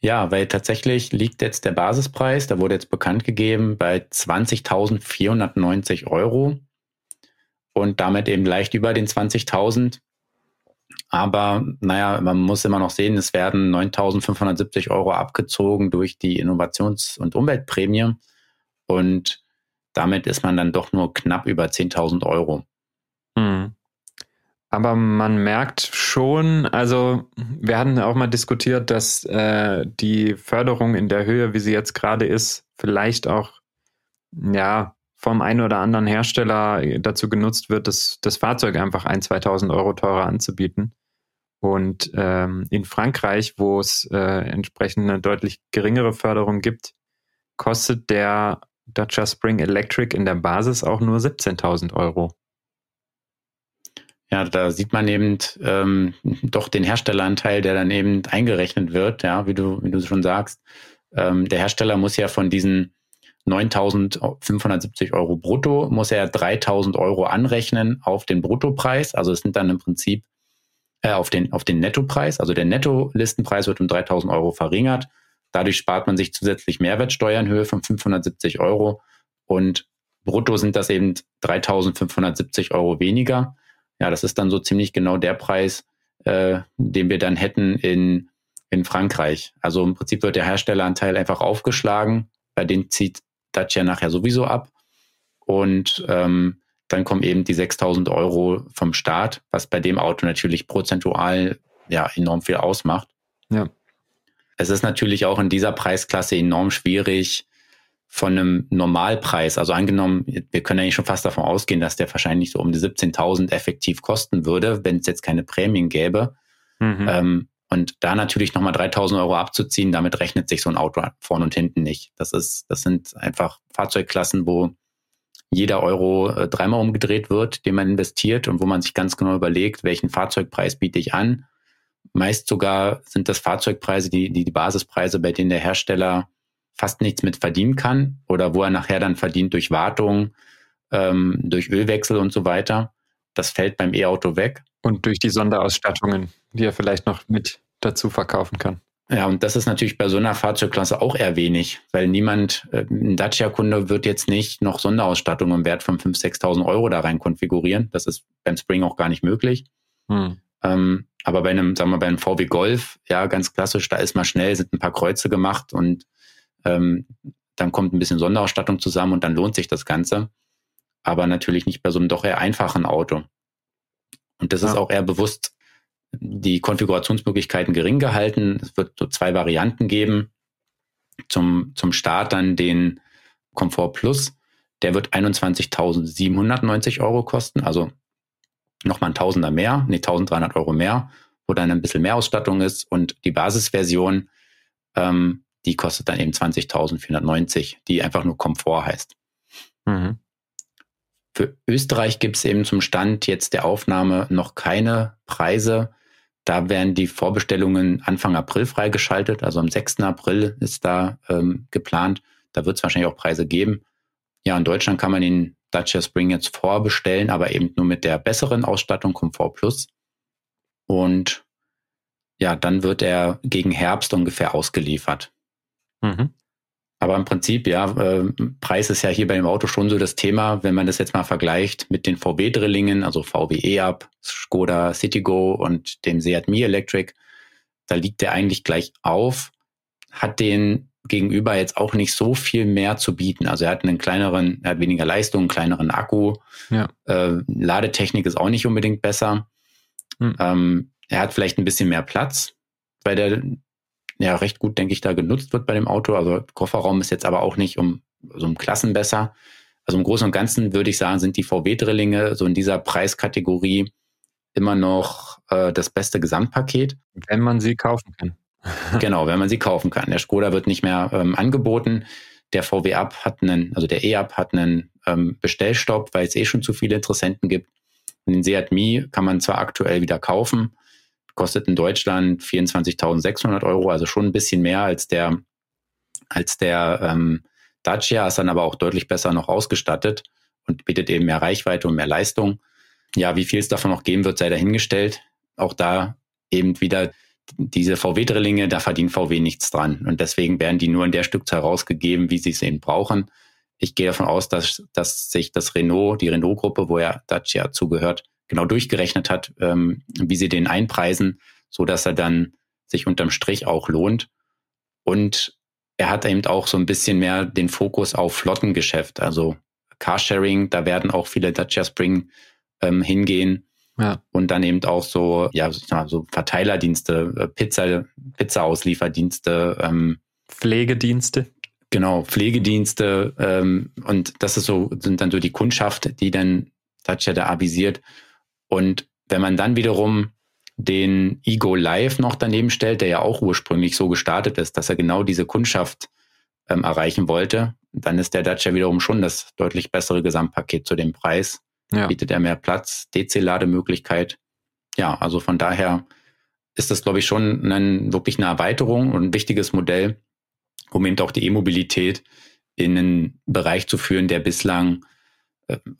Ja, weil tatsächlich liegt jetzt der Basispreis, da wurde jetzt bekannt gegeben, bei 20.490 Euro und damit eben leicht über den 20.000. Aber naja, man muss immer noch sehen, es werden 9.570 Euro abgezogen durch die Innovations- und Umweltprämie. Und damit ist man dann doch nur knapp über 10.000 Euro. Hm. Aber man merkt schon, also wir hatten auch mal diskutiert, dass äh, die Förderung in der Höhe, wie sie jetzt gerade ist, vielleicht auch ja vom einen oder anderen Hersteller dazu genutzt wird, das, das Fahrzeug einfach ein, 2000 Euro teurer anzubieten. Und ähm, in Frankreich, wo es äh, entsprechend eine deutlich geringere Förderung gibt, kostet der Dacia Spring Electric in der Basis auch nur 17.000 Euro. Ja, da sieht man eben ähm, doch den Herstelleranteil, der dann eben eingerechnet wird, ja, wie du, wie du schon sagst. Ähm, der Hersteller muss ja von diesen 9.570 Euro brutto, muss er 3.000 Euro anrechnen auf den Bruttopreis. Also es sind dann im Prinzip äh, auf den, auf den Nettopreis. Also der Netto-Listenpreis wird um 3000 Euro verringert. Dadurch spart man sich zusätzlich Mehrwertsteuer in Höhe von 570 Euro und brutto sind das eben 3570 Euro weniger. Ja, das ist dann so ziemlich genau der Preis, äh, den wir dann hätten in, in Frankreich. Also im Prinzip wird der Herstelleranteil einfach aufgeschlagen. Bei den zieht Dacia nachher sowieso ab. Und ähm, dann kommen eben die 6000 Euro vom Staat, was bei dem Auto natürlich prozentual ja enorm viel ausmacht. Ja. Es ist natürlich auch in dieser Preisklasse enorm schwierig, von einem Normalpreis, also angenommen, wir können eigentlich schon fast davon ausgehen, dass der wahrscheinlich so um die 17.000 effektiv kosten würde, wenn es jetzt keine Prämien gäbe. Mhm. Ähm, und da natürlich nochmal 3.000 Euro abzuziehen, damit rechnet sich so ein Auto vorne und hinten nicht. Das ist, das sind einfach Fahrzeugklassen, wo jeder Euro äh, dreimal umgedreht wird, den man investiert und wo man sich ganz genau überlegt, welchen Fahrzeugpreis biete ich an. Meist sogar sind das Fahrzeugpreise, die, die, die Basispreise, bei denen der Hersteller fast nichts mit verdienen kann oder wo er nachher dann verdient durch Wartung, ähm, durch Ölwechsel und so weiter. Das fällt beim E-Auto weg. Und durch die Sonderausstattungen, die er vielleicht noch mit dazu verkaufen kann. Ja, und das ist natürlich bei so einer Fahrzeugklasse auch eher wenig, weil niemand, äh, ein Dacia-Kunde wird jetzt nicht noch Sonderausstattung im Wert von 5.000, 6.000 Euro da rein konfigurieren. Das ist beim Spring auch gar nicht möglich. Hm. Ähm, aber bei einem, sagen wir, bei einem VW Golf, ja, ganz klassisch, da ist mal schnell, sind ein paar Kreuze gemacht und ähm, dann kommt ein bisschen Sonderausstattung zusammen und dann lohnt sich das Ganze. Aber natürlich nicht bei so einem doch eher einfachen Auto. Und das ja. ist auch eher bewusst die Konfigurationsmöglichkeiten gering gehalten. Es wird so zwei Varianten geben. Zum, zum Start dann den Komfort Plus. Der wird 21.790 Euro kosten, also nochmal ein Tausender mehr, nee, 1.300 Euro mehr, wo dann ein bisschen mehr Ausstattung ist. Und die Basisversion ähm, die kostet dann eben 20.490, die einfach nur Komfort heißt. Mhm. Für Österreich gibt es eben zum Stand jetzt der Aufnahme noch keine Preise. Da werden die Vorbestellungen Anfang April freigeschaltet. Also am 6. April ist da ähm, geplant. Da wird es wahrscheinlich auch Preise geben. Ja, in Deutschland kann man den Dacia Spring jetzt vorbestellen, aber eben nur mit der besseren Ausstattung Komfort Plus. Und ja, dann wird er gegen Herbst ungefähr ausgeliefert. Mhm. Aber im Prinzip, ja, äh, Preis ist ja hier bei dem Auto schon so das Thema, wenn man das jetzt mal vergleicht mit den VW-Drillingen, also VW E-Up, Skoda Citigo und dem Seat Mi Electric, da liegt der eigentlich gleich auf, hat den gegenüber jetzt auch nicht so viel mehr zu bieten. Also er hat einen kleineren, er hat weniger Leistung, einen kleineren Akku. Ja. Äh, Ladetechnik ist auch nicht unbedingt besser. Mhm. Ähm, er hat vielleicht ein bisschen mehr Platz bei der ja recht gut, denke ich, da genutzt wird bei dem Auto. Also Kofferraum ist jetzt aber auch nicht um so um Klassen besser. Also im Großen und Ganzen würde ich sagen, sind die VW-Drillinge so in dieser Preiskategorie immer noch äh, das beste Gesamtpaket. Wenn man sie kaufen kann. genau, wenn man sie kaufen kann. Der Skoda wird nicht mehr ähm, angeboten. Der VW Up hat einen, also der E-Up hat einen ähm, Bestellstopp, weil es eh schon zu viele Interessenten gibt. Und den Seat Mi kann man zwar aktuell wieder kaufen, kostet in Deutschland 24.600 Euro, also schon ein bisschen mehr als der, als der ähm, Dacia, ist dann aber auch deutlich besser noch ausgestattet und bietet eben mehr Reichweite und mehr Leistung. Ja, wie viel es davon noch geben wird, sei dahingestellt. Auch da eben wieder diese VW-Drillinge, da verdient VW nichts dran. Und deswegen werden die nur in der Stückzahl rausgegeben, wie sie es eben brauchen. Ich gehe davon aus, dass, dass sich das Renault, die Renault-Gruppe, wo ja Dacia zugehört, genau durchgerechnet hat, ähm, wie sie den einpreisen, so dass er dann sich unterm Strich auch lohnt. Und er hat eben auch so ein bisschen mehr den Fokus auf Flottengeschäft, also Carsharing, da werden auch viele Dacia Spring ähm, hingehen. Ja. Und dann eben auch so, ja, so Verteilerdienste, äh, Pizza, Pizza-Auslieferdienste, ähm, Pflegedienste. Genau, Pflegedienste. Ähm, und das ist so, sind dann so die Kundschaft, die dann Dacia da avisiert. Und wenn man dann wiederum den Ego Live noch daneben stellt, der ja auch ursprünglich so gestartet ist, dass er genau diese Kundschaft ähm, erreichen wollte, dann ist der Dacia wiederum schon das deutlich bessere Gesamtpaket zu dem Preis. Ja. Bietet er mehr Platz, DC-Lademöglichkeit. Ja, also von daher ist das, glaube ich, schon ein, wirklich eine Erweiterung und ein wichtiges Modell, um eben auch die E-Mobilität in einen Bereich zu führen, der bislang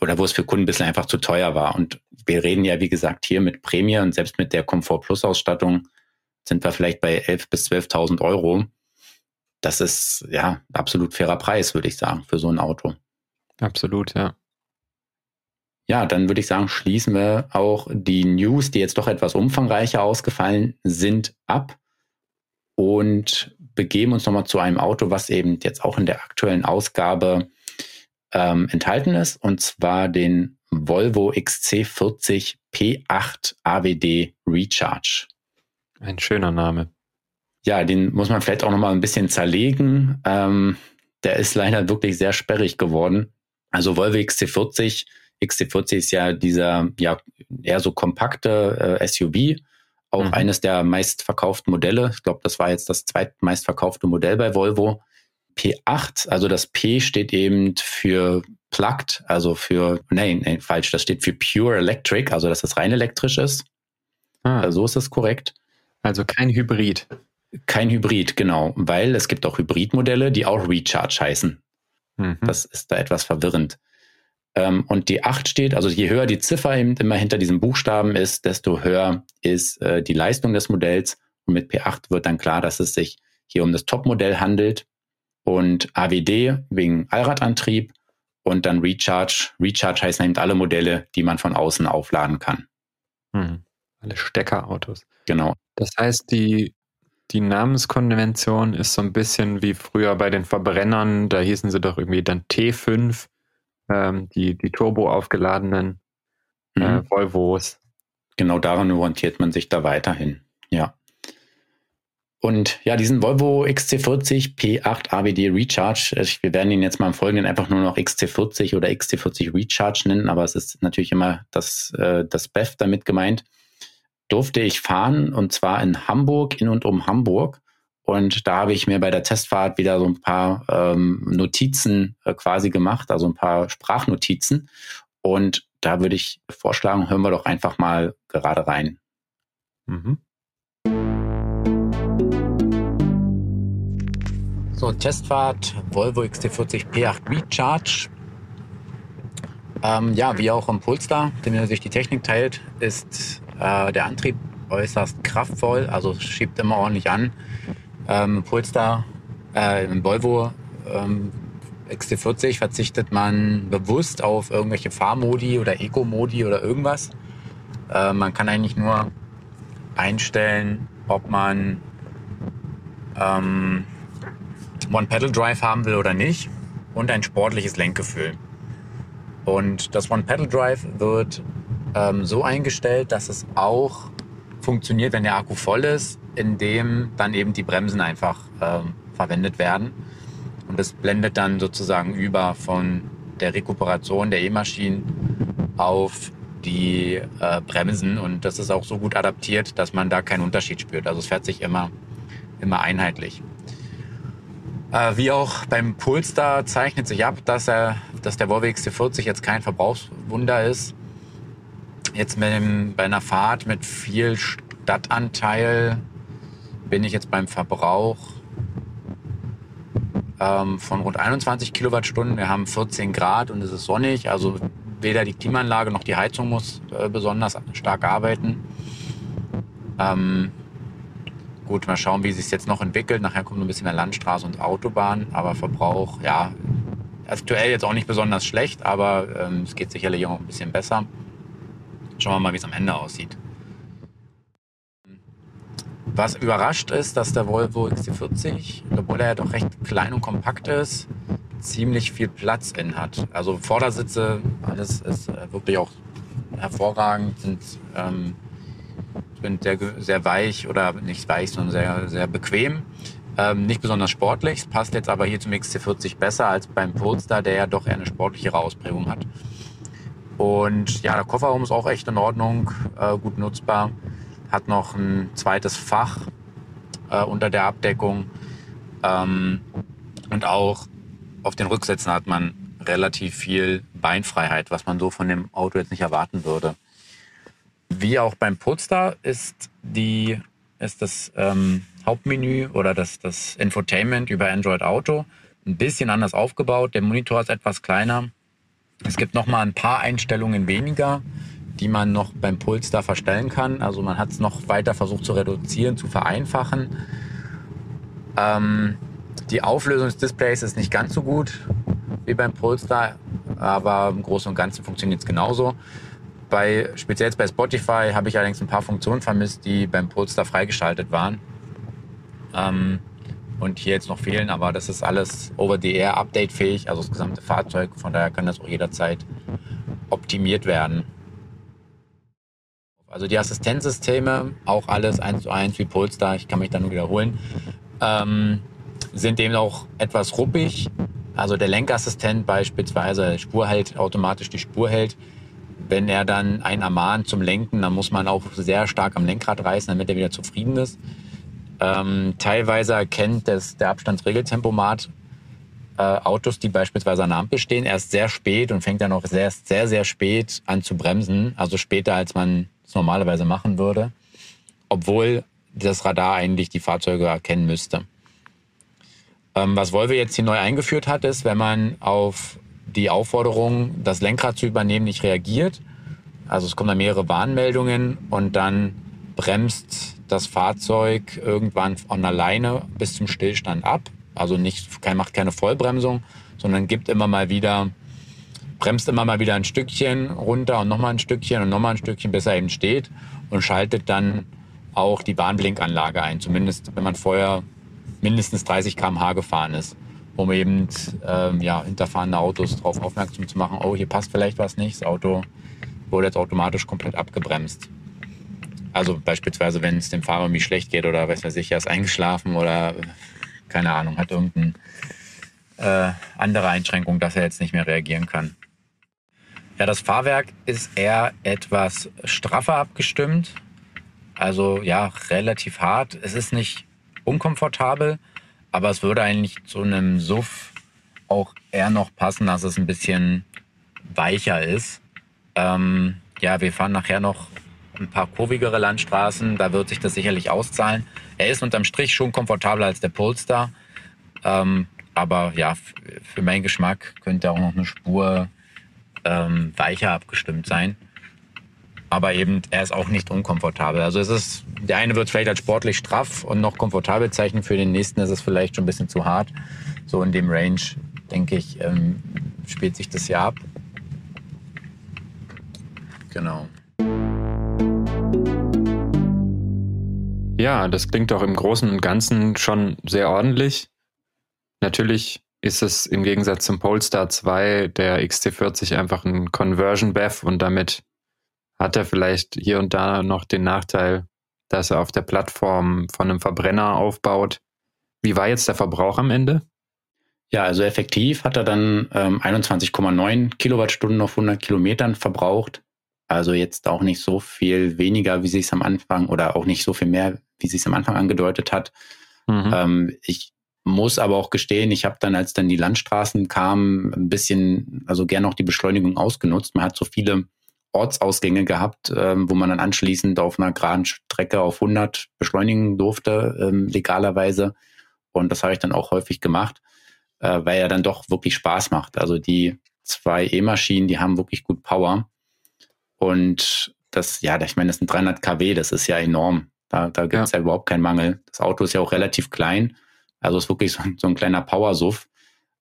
oder wo es für Kunden bislang einfach zu teuer war. Und wir reden ja, wie gesagt, hier mit Prämie und selbst mit der Komfort Plus Ausstattung sind wir vielleicht bei 11.000 bis 12.000 Euro. Das ist ja absolut fairer Preis, würde ich sagen, für so ein Auto. Absolut, ja. Ja, dann würde ich sagen, schließen wir auch die News, die jetzt doch etwas umfangreicher ausgefallen sind, ab und begeben uns nochmal zu einem Auto, was eben jetzt auch in der aktuellen Ausgabe ähm, enthalten ist, und zwar den Volvo XC40 P8 AWD Recharge. Ein schöner Name. Ja, den muss man vielleicht auch nochmal ein bisschen zerlegen. Ähm, der ist leider wirklich sehr sperrig geworden. Also Volvo XC40, XC40 ist ja dieser ja eher so kompakte äh, SUV, auch mhm. eines der meistverkauften Modelle. Ich glaube, das war jetzt das zweitmeistverkaufte Modell bei Volvo. P8, also das P steht eben für Plugged, also für, nein, nein, falsch, das steht für Pure Electric, also dass es rein elektrisch ist. Ah. Also so ist es korrekt. Also kein Hybrid. Kein Hybrid, genau, weil es gibt auch Hybridmodelle, die auch Recharge heißen. Mhm. Das ist da etwas verwirrend. Ähm, und die 8 steht, also je höher die Ziffer eben immer hinter diesem Buchstaben ist, desto höher ist äh, die Leistung des Modells. Und mit P8 wird dann klar, dass es sich hier um das Topmodell handelt. Und AWD wegen Allradantrieb und dann Recharge. Recharge heißen eben alle Modelle, die man von außen aufladen kann. Mhm. Alle Steckerautos. Genau. Das heißt, die, die Namenskonvention ist so ein bisschen wie früher bei den Verbrennern. Da hießen sie doch irgendwie dann T5, ähm, die, die turbo aufgeladenen äh, mhm. Volvos. Genau daran orientiert man sich da weiterhin. Ja. Und ja, diesen Volvo XC40 P8 ABD Recharge, wir werden ihn jetzt mal im Folgenden einfach nur noch XC40 oder XC40 Recharge nennen, aber es ist natürlich immer das, äh, das BEF damit gemeint durfte ich fahren und zwar in Hamburg, in und um Hamburg. Und da habe ich mir bei der Testfahrt wieder so ein paar ähm, Notizen äh, quasi gemacht, also ein paar Sprachnotizen. Und da würde ich vorschlagen, hören wir doch einfach mal gerade rein. Mhm. So, Testfahrt Volvo XT40 P8 Recharge. Ähm, ja, wie auch im Polestar, dem sich die Technik teilt, ist äh, der Antrieb äußerst kraftvoll, also schiebt immer ordentlich an. Ähm, Polestar, äh, im Volvo ähm, XT40 verzichtet man bewusst auf irgendwelche Fahrmodi oder Eco-Modi oder irgendwas. Äh, man kann eigentlich nur einstellen, ob man ähm, One-Pedal-Drive haben will oder nicht und ein sportliches Lenkgefühl. Und das One-Pedal-Drive wird ähm, so eingestellt, dass es auch funktioniert, wenn der Akku voll ist, indem dann eben die Bremsen einfach ähm, verwendet werden. Und das blendet dann sozusagen über von der Rekuperation der E-Maschinen auf die äh, Bremsen. Und das ist auch so gut adaptiert, dass man da keinen Unterschied spürt. Also es fährt sich immer, immer einheitlich. Äh, wie auch beim Polestar zeichnet sich ab, dass, er, dass der Volvo XC40 jetzt kein Verbrauchswunder ist. Jetzt mit dem, bei einer Fahrt mit viel Stadtanteil bin ich jetzt beim Verbrauch ähm, von rund 21 Kilowattstunden. Wir haben 14 Grad und es ist sonnig, also weder die Klimaanlage noch die Heizung muss äh, besonders stark arbeiten. Ähm, gut, mal schauen, wie es sich jetzt noch entwickelt. Nachher kommt ein bisschen mehr Landstraße und Autobahn, aber Verbrauch, ja, aktuell jetzt auch nicht besonders schlecht, aber ähm, es geht sicherlich auch ein bisschen besser. Schauen wir mal, wie es am Ende aussieht. Was überrascht ist, dass der Volvo XC40, obwohl er ja doch recht klein und kompakt ist, ziemlich viel Platz in hat. Also Vordersitze, alles ist äh, wirklich auch hervorragend, sind, ähm, sind sehr, sehr weich oder nicht weich, sondern sehr, sehr bequem. Ähm, nicht besonders sportlich, passt jetzt aber hier zum XC40 besser als beim Polestar, der ja doch eher eine sportlichere Ausprägung hat. Und ja, der Kofferraum ist auch echt in Ordnung, äh, gut nutzbar. Hat noch ein zweites Fach äh, unter der Abdeckung. Ähm, und auch auf den Rücksätzen hat man relativ viel Beinfreiheit, was man so von dem Auto jetzt nicht erwarten würde. Wie auch beim Polestar ist, die, ist das ähm, Hauptmenü oder das, das Infotainment über Android Auto ein bisschen anders aufgebaut. Der Monitor ist etwas kleiner es gibt noch mal ein paar Einstellungen weniger, die man noch beim Polestar verstellen kann. Also man hat es noch weiter versucht zu reduzieren, zu vereinfachen. Ähm, die Auflösung des Displays ist nicht ganz so gut wie beim Polestar, aber im Großen und Ganzen funktioniert es genauso. Bei, speziell bei Spotify habe ich allerdings ein paar Funktionen vermisst, die beim Polestar freigeschaltet waren. Ähm, und hier jetzt noch fehlen, aber das ist alles over-the-air update-fähig, also das gesamte Fahrzeug. Von daher kann das auch jederzeit optimiert werden. Also die Assistenzsysteme, auch alles eins zu eins wie Polestar, ich kann mich da nur wiederholen, ähm, sind eben auch etwas ruppig. Also der Lenkassistent beispielsweise, Spur hält automatisch die Spur hält. Wenn er dann einen ermahnt zum Lenken, dann muss man auch sehr stark am Lenkrad reißen, damit er wieder zufrieden ist. Ähm, teilweise erkennt das, der Abstandsregeltempomat äh, Autos, die beispielsweise an der Ampel stehen, erst sehr spät und fängt dann auch sehr, sehr, sehr spät an zu bremsen. Also später, als man es normalerweise machen würde. Obwohl das Radar eigentlich die Fahrzeuge erkennen müsste. Ähm, was Volvo jetzt hier neu eingeführt hat, ist, wenn man auf die Aufforderung, das Lenkrad zu übernehmen, nicht reagiert. Also es kommen da mehrere Warnmeldungen und dann bremst das Fahrzeug irgendwann von alleine bis zum Stillstand ab. Also nicht, macht keine Vollbremsung, sondern gibt immer mal wieder, bremst immer mal wieder ein Stückchen runter und nochmal ein Stückchen und nochmal ein Stückchen, bis er eben steht und schaltet dann auch die Warnblinkanlage ein. Zumindest wenn man vorher mindestens 30 km/h gefahren ist, um eben ähm, ja, hinterfahrende Autos darauf aufmerksam zu machen, oh, hier passt vielleicht was nicht, das Auto wurde jetzt automatisch komplett abgebremst. Also beispielsweise, wenn es dem Fahrer irgendwie schlecht geht oder weiß weiß ich, er ist eingeschlafen oder keine Ahnung, hat irgendeine äh, andere Einschränkung, dass er jetzt nicht mehr reagieren kann. Ja, das Fahrwerk ist eher etwas straffer abgestimmt. Also ja, relativ hart. Es ist nicht unkomfortabel, aber es würde eigentlich zu einem Suff auch eher noch passen, dass es ein bisschen weicher ist. Ähm, ja, wir fahren nachher noch ein paar kurvigere Landstraßen, da wird sich das sicherlich auszahlen. Er ist unterm Strich schon komfortabler als der Polestar, ähm, aber ja, für meinen Geschmack könnte auch noch eine Spur ähm, weicher abgestimmt sein. Aber eben, er ist auch nicht unkomfortabel. Also es ist, der eine wird vielleicht als sportlich straff und noch komfortabel zeichnen, für den nächsten ist es vielleicht schon ein bisschen zu hart. So in dem Range, denke ich, ähm, spielt sich das ja ab. Genau. Ja, das klingt doch im Großen und Ganzen schon sehr ordentlich. Natürlich ist es im Gegensatz zum Polestar 2 der XT40 einfach ein Conversion BEV und damit hat er vielleicht hier und da noch den Nachteil, dass er auf der Plattform von einem Verbrenner aufbaut. Wie war jetzt der Verbrauch am Ende? Ja, also effektiv hat er dann ähm, 21,9 Kilowattstunden auf 100 Kilometern verbraucht. Also jetzt auch nicht so viel weniger, wie sich es am Anfang oder auch nicht so viel mehr, wie sich es am Anfang angedeutet hat. Mhm. Ähm, ich muss aber auch gestehen, ich habe dann, als dann die Landstraßen kamen, ein bisschen, also gern auch die Beschleunigung ausgenutzt. Man hat so viele Ortsausgänge gehabt, ähm, wo man dann anschließend auf einer geraden Strecke auf 100 beschleunigen durfte, ähm, legalerweise. Und das habe ich dann auch häufig gemacht, äh, weil er dann doch wirklich Spaß macht. Also die zwei E-Maschinen, die haben wirklich gut Power. Und das, ja, ich meine, das sind 300 kW, das ist ja enorm. Da, da gibt es ja. ja überhaupt keinen Mangel. Das Auto ist ja auch relativ klein. Also ist wirklich so, so ein kleiner Powersuff.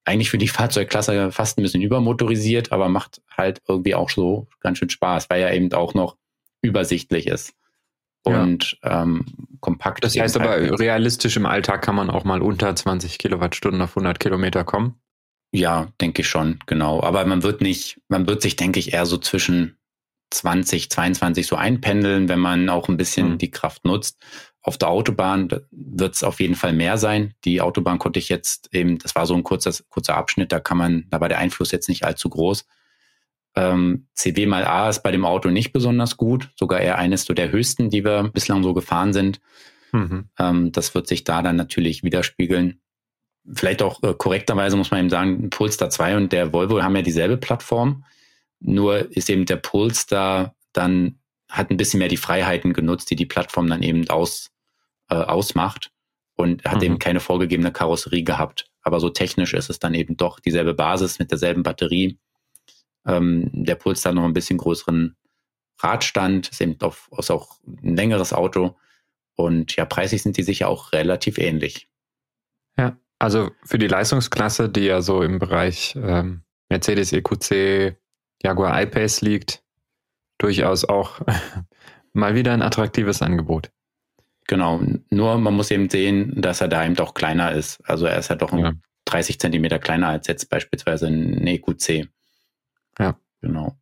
Eigentlich für die Fahrzeugklasse fast ein bisschen übermotorisiert, aber macht halt irgendwie auch so ganz schön Spaß, weil er eben auch noch übersichtlich ist und ja. ähm, kompakt. Das heißt aber, halt realistisch im Alltag kann man auch mal unter 20 Kilowattstunden auf 100 Kilometer kommen? Ja, denke ich schon, genau. Aber man wird nicht, man wird sich, denke ich, eher so zwischen 20, 22 so einpendeln, wenn man auch ein bisschen mhm. die Kraft nutzt. Auf der Autobahn wird es auf jeden Fall mehr sein. Die Autobahn konnte ich jetzt eben, das war so ein kurzer, kurzer Abschnitt, da kann man, da war der Einfluss jetzt nicht allzu groß. Ähm, CW mal A ist bei dem Auto nicht besonders gut, sogar eher eines so der höchsten, die wir bislang so gefahren sind. Mhm. Ähm, das wird sich da dann natürlich widerspiegeln. Vielleicht auch äh, korrekterweise muss man eben sagen, Polestar 2 und der Volvo haben ja dieselbe Plattform. Nur ist eben der Polestar dann hat ein bisschen mehr die Freiheiten genutzt, die die Plattform dann eben aus, äh, ausmacht und hat mhm. eben keine vorgegebene Karosserie gehabt. Aber so technisch ist es dann eben doch dieselbe Basis mit derselben Batterie. Ähm, der Puls dann noch ein bisschen größeren Radstand, ist eben auf, ist auch ein längeres Auto. Und ja, preislich sind die sicher auch relativ ähnlich. Ja, also für die Leistungsklasse, die ja so im Bereich ähm, Mercedes EQC, Jaguar I-Pace liegt, durchaus auch mal wieder ein attraktives Angebot. Genau, nur man muss eben sehen, dass er da eben doch kleiner ist. Also er ist ja doch ja. 30 Zentimeter kleiner als jetzt beispielsweise ein EQC. Ja. Genau.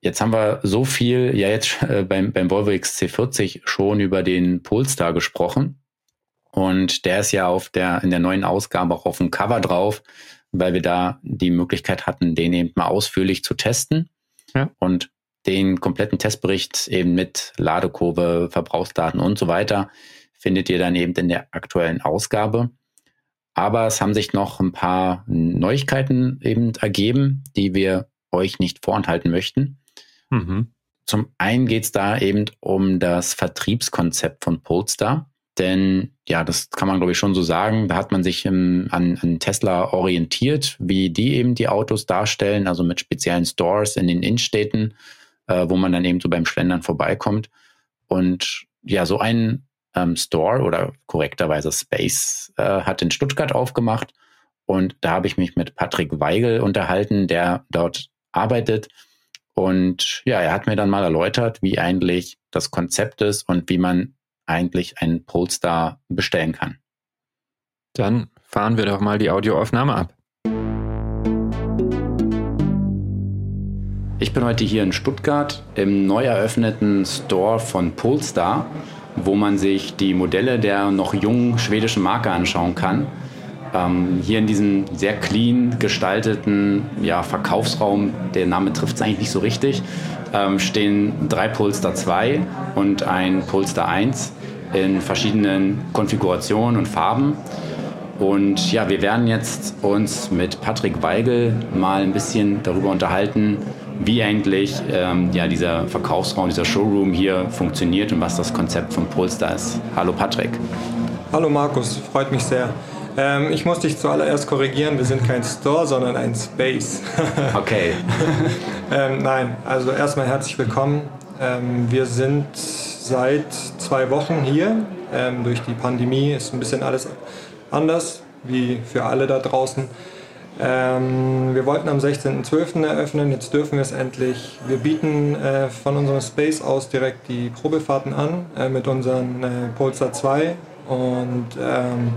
Jetzt haben wir so viel, ja jetzt äh, beim, beim Volvo XC40 schon über den Polestar gesprochen. Und der ist ja auf der, in der neuen Ausgabe auch auf dem Cover drauf, weil wir da die Möglichkeit hatten, den eben mal ausführlich zu testen. Ja. Und den kompletten Testbericht eben mit Ladekurve, Verbrauchsdaten und so weiter findet ihr dann eben in der aktuellen Ausgabe. Aber es haben sich noch ein paar Neuigkeiten eben ergeben, die wir euch nicht vorenthalten möchten. Mhm. Zum einen geht es da eben um das Vertriebskonzept von Polestar. Denn ja, das kann man glaube ich schon so sagen. Da hat man sich im, an, an Tesla orientiert, wie die eben die Autos darstellen, also mit speziellen Stores in den Innenstädten äh, wo man dann eben so beim Schlendern vorbeikommt. Und ja, so ein ähm, Store oder korrekterweise Space äh, hat in Stuttgart aufgemacht. Und da habe ich mich mit Patrick Weigel unterhalten, der dort arbeitet. Und ja, er hat mir dann mal erläutert, wie eigentlich das Konzept ist und wie man eigentlich einen Polestar bestellen kann. Dann fahren wir doch mal die Audioaufnahme ab. Ich bin heute hier in Stuttgart im neu eröffneten Store von Polestar, wo man sich die Modelle der noch jungen schwedischen Marke anschauen kann. Ähm, hier in diesem sehr clean gestalteten ja, Verkaufsraum, der Name trifft es eigentlich nicht so richtig, ähm, stehen drei Polestar 2 und ein Polestar 1 in verschiedenen Konfigurationen und Farben. Und ja, wir werden jetzt uns mit Patrick Weigel mal ein bisschen darüber unterhalten, wie eigentlich ähm, ja, dieser Verkaufsraum, dieser Showroom hier funktioniert und was das Konzept von Polestar ist. Hallo Patrick. Hallo Markus, freut mich sehr. Ähm, ich muss dich zuallererst korrigieren, wir sind kein Store, sondern ein Space. okay. ähm, nein, also erstmal herzlich willkommen. Ähm, wir sind seit zwei Wochen hier. Ähm, durch die Pandemie ist ein bisschen alles anders, wie für alle da draußen. Ähm, wir wollten am 16.12. eröffnen, jetzt dürfen wir es endlich. Wir bieten äh, von unserem Space aus direkt die Probefahrten an äh, mit unseren äh, Polestar 2 und ähm,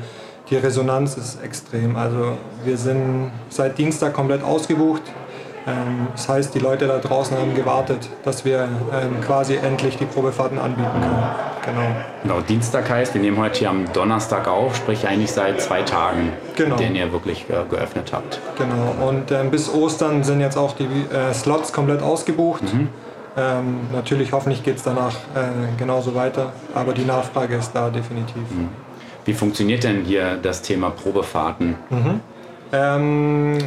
die Resonanz ist extrem. Also wir sind seit Dienstag komplett ausgebucht. Ähm, das heißt, die Leute da draußen haben gewartet, dass wir ähm, quasi endlich die Probefahrten anbieten können. Genau. Genau, Dienstag heißt, wir nehmen heute hier am Donnerstag auf, sprich eigentlich seit zwei Tagen, genau. den ihr wirklich äh, geöffnet habt. Genau, und ähm, bis Ostern sind jetzt auch die äh, Slots komplett ausgebucht. Mhm. Ähm, natürlich, hoffentlich geht es danach äh, genauso weiter, aber die Nachfrage ist da definitiv. Mhm. Wie funktioniert denn hier das Thema Probefahrten? Mhm. Ähm,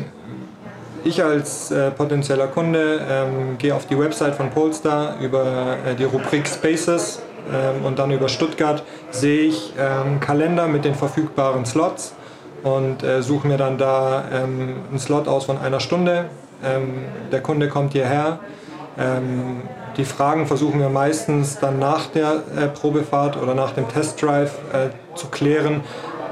ich als äh, potenzieller Kunde ähm, gehe auf die Website von Polestar über äh, die Rubrik Spaces ähm, und dann über Stuttgart sehe ich ähm, Kalender mit den verfügbaren Slots und äh, suche mir dann da ähm, einen Slot aus von einer Stunde. Ähm, der Kunde kommt hierher. Ähm, die Fragen versuchen wir meistens dann nach der äh, Probefahrt oder nach dem Testdrive äh, zu klären,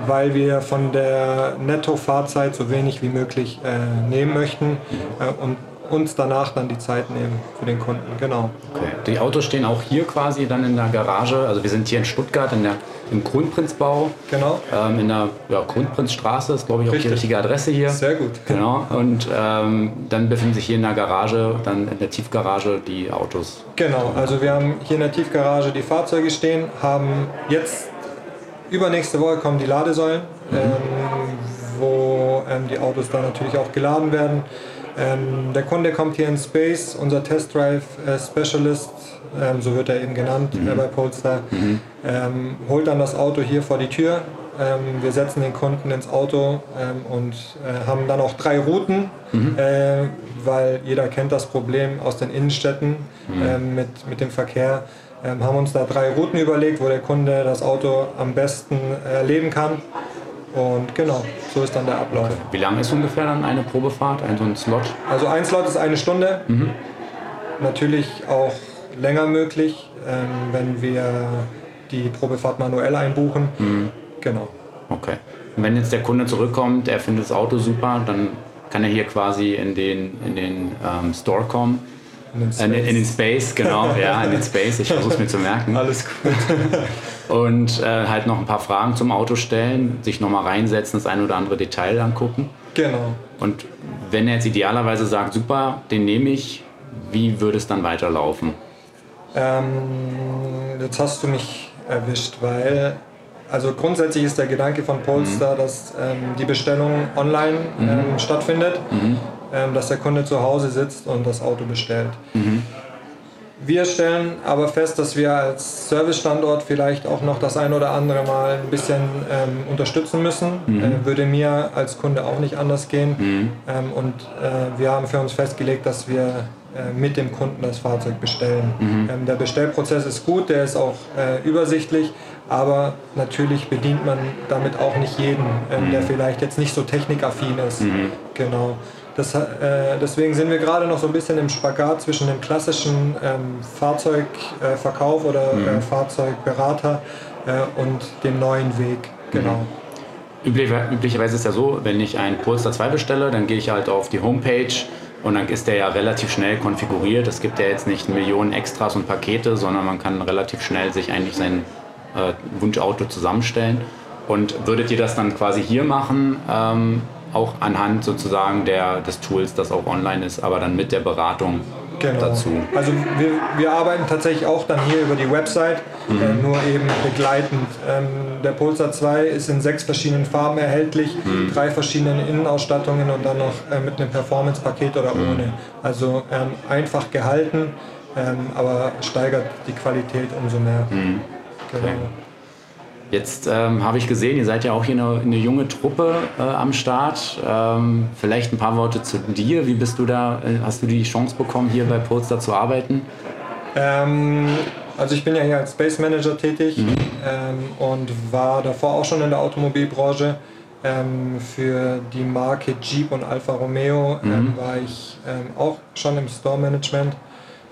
weil wir von der Netto-Fahrzeit so wenig wie möglich äh, nehmen möchten äh, und uns danach dann die Zeit nehmen für den Kunden. Genau. Okay. Die Autos stehen auch hier quasi dann in der Garage. Also wir sind hier in Stuttgart in der, im Kronprinzbau. Genau. Ähm, in der ja, Kronprinzstraße ist, glaube ich, auch Richtig. die richtige Adresse hier. Sehr gut. Genau. Und ähm, dann befinden sich hier in der Garage, dann in der Tiefgarage die Autos. Genau. Also wir haben hier in der Tiefgarage die Fahrzeuge stehen, haben jetzt Übernächste Woche kommen die Ladesäulen, mhm. ähm, wo ähm, die Autos dann natürlich auch geladen werden. Ähm, der Kunde kommt hier in Space, unser Test Drive äh, Specialist, ähm, so wird er eben genannt mhm. äh, bei Polestar, mhm. Ähm, holt dann das Auto hier vor die Tür. Ähm, wir setzen den Kunden ins Auto und äh, haben dann auch drei Routen, mhm. Äh, weil jeder kennt das Problem aus den Innenstädten mhm. mit, mit dem Verkehr ähm, haben uns da drei Routen überlegt, wo der Kunde das Auto am besten erleben kann. Und genau, so ist dann der Ablauf. Wie lange ist ungefähr dann eine Probefahrt, ein so ein Slot? Also ein Slot ist eine Stunde. Mhm. Natürlich auch länger möglich, ähm, wenn wir die Probefahrt manuell einbuchen. Mhm. Genau. Okay. Und wenn jetzt der Kunde zurückkommt, er findet das Auto super, dann kann er hier quasi in den, in den ähm, Store kommen. In den, Space. In, in Space, genau, ja, in den Space. Ich versuche es mir zu merken. Alles gut. Und äh, halt noch ein paar Fragen zum Auto stellen, sich nochmal reinsetzen, das ein oder andere Detail angucken. Genau. Und wenn er jetzt idealerweise sagt, super, den nehme ich, wie würde es dann weiterlaufen? Ähm, jetzt hast du mich erwischt, weil also grundsätzlich ist der Gedanke von Polestar, mhm. dass ähm, die Bestellung online mhm. ähm, stattfindet, mhm. Ähm, dass der Kunde zu Hause sitzt und das Auto bestellt. Mhm. Wir stellen aber fest, dass wir als Servicestandort vielleicht auch noch das ein oder andere Mal ein bisschen ähm, unterstützen müssen. Mhm. Äh, würde mir als Kunde auch nicht anders gehen. Mhm. Ähm, und äh, wir haben für uns festgelegt, dass wir äh, mit dem Kunden das Fahrzeug bestellen. Mhm. Ähm, der Bestellprozess ist gut, der ist auch äh, übersichtlich, aber natürlich bedient man damit auch nicht jeden, ähm, der mhm. vielleicht jetzt nicht so technikaffin ist. Mhm. Genau. Das, äh, deswegen sind wir gerade noch so ein bisschen im Spagat zwischen dem klassischen ähm, Fahrzeugverkauf oder mhm. äh, Fahrzeugberater äh, und dem neuen Weg. Genau. üblicherweise ist ja so, wenn ich einen Polestar 2 bestelle, dann gehe ich halt auf die Homepage und dann ist der ja relativ schnell konfiguriert. Es gibt ja jetzt nicht Millionen Extras und Pakete, sondern man kann relativ schnell sich eigentlich sein äh, Wunschauto zusammenstellen. Und würdet ihr das dann quasi hier machen, ähm, auch anhand sozusagen der, des Tools, das auch online ist, aber dann mit der Beratung genau. dazu. Also wir, wir arbeiten tatsächlich auch dann hier über die Website, mhm. äh, nur eben begleitend. Ähm, der Pulsar 2 ist in sechs verschiedenen Farben erhältlich, mhm. drei verschiedenen Innenausstattungen und dann noch äh, mit einem Performance-Paket oder mhm. ohne. Also ähm, einfach gehalten, ähm, aber steigert die Qualität umso mehr. Mhm. Genau. Okay. Jetzt ähm, habe ich gesehen, ihr seid ja auch hier eine, eine junge Truppe äh, am Start. Ähm, vielleicht ein paar Worte zu dir. Wie bist du da? Äh, hast du die Chance bekommen, hier bei Polestar zu arbeiten? Ähm, also ich bin ja hier als Space Manager tätig mhm. Ähm, und war davor auch schon in der Automobilbranche. Ähm, für die Marke Jeep und Alfa Romeo ähm, mhm. war ich auch schon im Store Management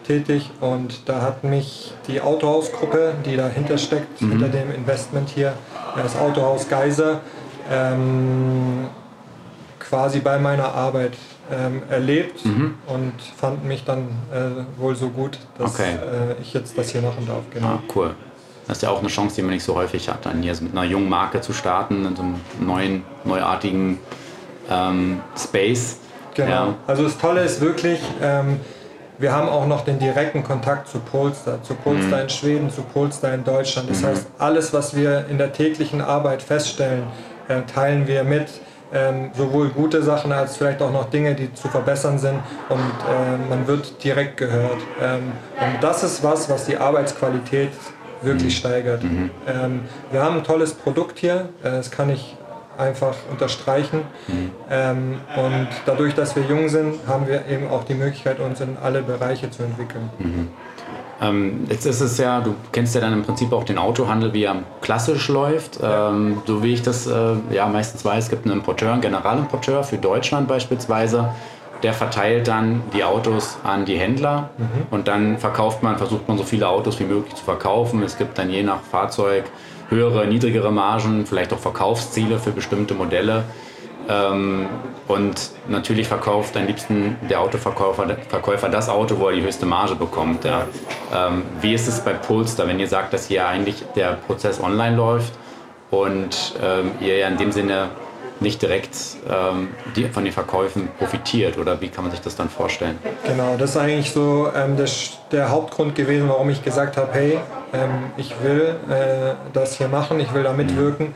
tätig und da hat mich die Autohausgruppe, die dahinter steckt, mhm. hinter dem Investment hier, das Autohaus Geiser, ähm, quasi bei meiner Arbeit ähm, erlebt mhm. und fand mich dann äh, wohl so gut, dass okay. äh, ich jetzt das hier machen darf. Genau. Ah, cool. Das ist ja auch eine Chance, die man nicht so häufig hat, dann hier mit einer jungen Marke zu starten, in so einem neuen, neuartigen ähm, Space. Genau. Ja. Also das Tolle ist wirklich, ähm, wir haben auch noch den direkten Kontakt zu Polestar, zu Polestar mhm. in Schweden, zu Polestar in Deutschland. Das mhm. heißt, alles, was wir in der täglichen Arbeit feststellen, äh, teilen wir mit. Ähm, sowohl gute Sachen als vielleicht auch noch Dinge, die zu verbessern sind und äh, man wird direkt gehört. Ähm, und das ist was, was die Arbeitsqualität wirklich mhm. steigert. Mhm. Ähm, wir haben ein tolles Produkt hier, äh, das kann ich einfach unterstreichen. Mhm. Ähm, und dadurch, dass wir jung sind, haben wir eben auch die Möglichkeit, uns in alle Bereiche zu entwickeln. Mhm. Ähm, jetzt ist es ja, du kennst ja dann im Prinzip auch den Autohandel, wie er klassisch läuft. Ähm, so wie ich das äh, ja meistens weiß, es gibt einen Importeur, einen Generalimporteur für Deutschland beispielsweise. Der verteilt dann die Autos an die Händler mhm. und dann verkauft man, versucht man so viele Autos wie möglich zu verkaufen. Es gibt dann je nach Fahrzeug höhere, niedrigere Margen, vielleicht auch Verkaufsziele für bestimmte Modelle. Ähm, und natürlich verkauft am liebsten der Autoverkäufer Verkäufer das Auto, wo er die höchste Marge bekommt. Ja. Ähm, wie ist es bei Polestar, wenn ihr sagt, dass hier eigentlich der Prozess online läuft und ähm, ihr ja in dem Sinne nicht direkt ähm, die, von den Verkäufen profitiert oder wie kann man sich das dann vorstellen? Genau, das ist eigentlich so ähm, der, der, Hauptgrund gewesen, warum ich gesagt habe, hey, ähm, ich will äh, das hier machen, ich will da mitwirken.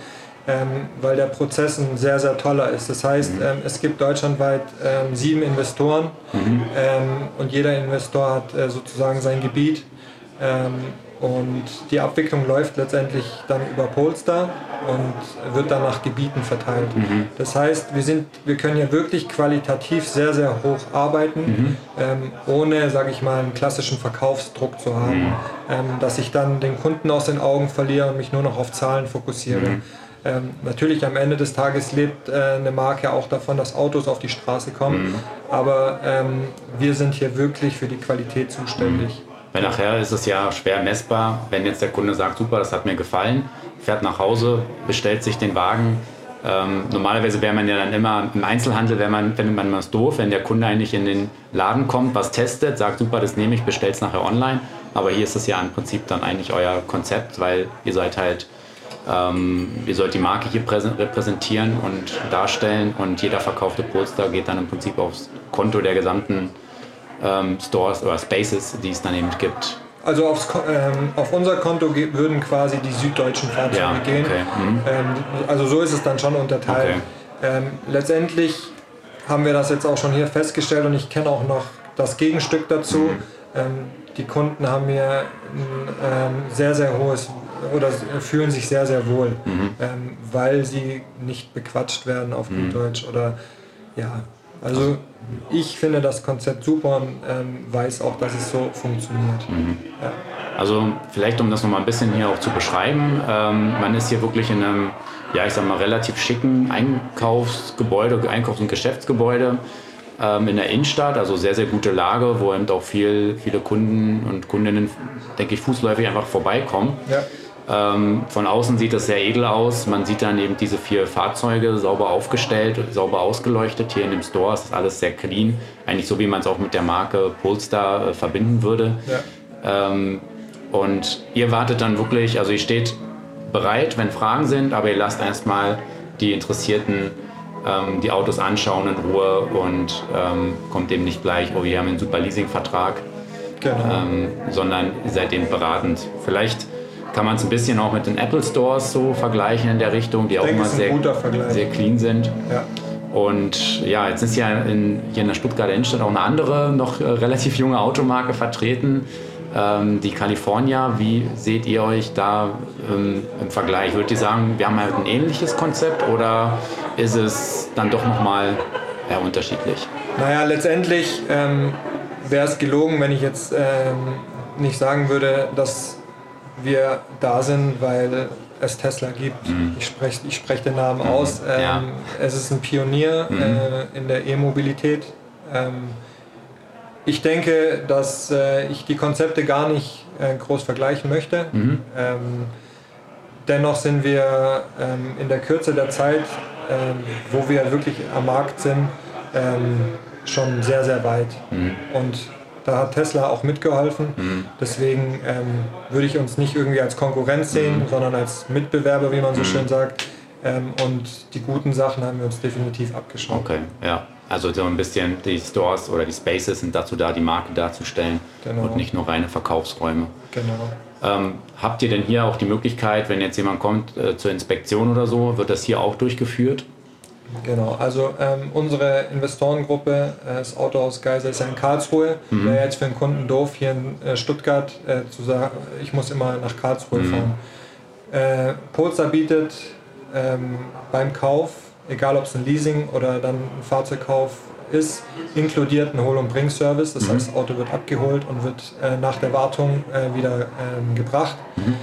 Ähm, weil der Prozess ein sehr, sehr toller ist. Das heißt, mhm. ähm, es gibt deutschlandweit ähm, sieben Investoren mhm. und jeder Investor hat äh, sozusagen sein Gebiet und die Abwicklung läuft letztendlich dann über Polestar und wird dann nach Gebieten verteilt. Mhm. Das heißt, wir, sind, wir können hier wirklich qualitativ sehr, sehr hoch arbeiten, mhm. ähm, ohne, sage ich mal, einen klassischen Verkaufsdruck zu haben, mhm. ähm, dass ich dann den Kunden aus den Augen verliere und mich nur noch auf Zahlen fokussiere. Mhm. Ähm, natürlich am Ende des Tages lebt äh, eine Marke auch davon, dass Autos auf die Straße kommen, mhm. aber ähm, wir sind hier wirklich für die Qualität zuständig. Weil nachher ist es ja schwer messbar, wenn jetzt der Kunde sagt, super, das hat mir gefallen, fährt nach Hause, bestellt sich den Wagen. Ähm, normalerweise wäre man ja dann immer im Einzelhandel, wenn man, findet man was doof, wenn der Kunde eigentlich in den Laden kommt, was testet, sagt, super, das nehme ich, bestellt es nachher online. Aber hier ist es ja im Prinzip dann eigentlich euer Konzept, weil ihr seid halt ähm, ihr sollt die Marke hier repräsentieren und darstellen und jeder verkaufte Polster geht dann im Prinzip aufs Konto der gesamten ähm, Stores oder Spaces, die es dann eben gibt. Also aufs, ähm, auf unser Konto würden quasi die süddeutschen Fahrzeuge ja, gehen. Okay. Mhm. Ähm, also so ist es dann schon unterteilt. Okay. Ähm, letztendlich haben wir das jetzt auch schon hier festgestellt und ich kenne auch noch das Gegenstück dazu. Mhm. Ähm, die Kunden haben mir ein sehr, sehr hohes oder fühlen sich sehr, sehr wohl, mhm. ähm, weil sie nicht bequatscht werden auf gut mhm. Deutsch oder ja. Also ich finde das Konzept super und ähm, weiß auch, dass es so funktioniert. Mhm. Ja. Also vielleicht um das nochmal ein bisschen hier auch zu beschreiben, ähm, man ist hier wirklich in einem, ja ich sag mal, relativ schicken Einkaufsgebäude, Einkaufs- und Geschäftsgebäude ähm, in der Innenstadt, also sehr, sehr gute Lage, wo eben auch viel, viele Kunden und Kundinnen, denke ich, fußläufig einfach vorbeikommen. Ja. Ähm, von außen sieht das sehr edel aus. Man sieht dann eben diese vier Fahrzeuge sauber aufgestellt, sauber ausgeleuchtet. Hier in dem Store ist alles sehr clean. Eigentlich so, wie man es auch mit der Marke Polestar äh, verbinden würde. Ja. Ähm, und ihr wartet dann wirklich, also ihr steht bereit, wenn Fragen sind, aber ihr lasst erstmal die Interessierten ähm, die Autos anschauen in Ruhe und ähm, kommt eben nicht gleich, oh, wir haben einen super Leasingvertrag, genau. Ähm, sondern ihr seid eben beratend. Vielleicht kann man es ein bisschen auch mit den Apple Stores so vergleichen in der Richtung, die auch immer sehr, sehr clean sind. Ja. Und ja, jetzt ist ja in, hier in der Stuttgarter Innenstadt auch eine andere, noch äh, relativ junge Automarke vertreten, ähm, die California. Wie seht ihr euch da ähm, im Vergleich? Würdet ihr sagen, wir haben halt ein ähnliches Konzept oder ist es dann doch nochmal eher unterschiedlich? Naja, letztendlich ähm, wäre es gelogen, wenn ich jetzt ähm, nicht sagen würde, dass wir da sind, weil es Tesla gibt. Mhm. Ich spreche ich sprech den Namen mhm. aus. Ähm, ja. Es ist ein Pionier mhm. äh, in der E-Mobilität. Ähm, ich denke, dass äh, ich die Konzepte gar nicht äh, groß vergleichen möchte. Mhm. Ähm, dennoch sind wir ähm, in der Kürze der Zeit, ähm, wo wir wirklich am Markt sind, ähm, schon sehr, sehr weit. Mhm. Und da hat Tesla auch mitgeholfen. Mhm. Deswegen ähm, würde ich uns nicht irgendwie als Konkurrenz sehen, mhm. sondern als Mitbewerber, wie man so mhm. schön sagt. Ähm, und die guten Sachen haben wir uns definitiv abgeschaut. Okay, ja. Also so ein bisschen die Stores oder die Spaces sind dazu da, die Marke darzustellen genau. und nicht nur reine Verkaufsräume. Genau. Ähm, habt ihr denn hier auch die Möglichkeit, wenn jetzt jemand kommt äh, zur Inspektion oder so, wird das hier auch durchgeführt? Genau, also ähm, unsere Investorengruppe, äh, das Autohaus Geiser ist ja in Karlsruhe. Mhm. Wäre jetzt für einen Kunden doof, hier in äh, Stuttgart äh, zu sagen, ich muss immer nach Karlsruhe mhm. fahren. Äh, Polestar bietet ähm, beim Kauf, egal ob es ein Leasing oder dann ein Fahrzeugkauf ist, inkludiert ein Hol- und Bring-Service. Das mhm. heißt, das Auto wird abgeholt und wird äh, nach der Wartung äh, wieder ähm, gebracht. Mhm.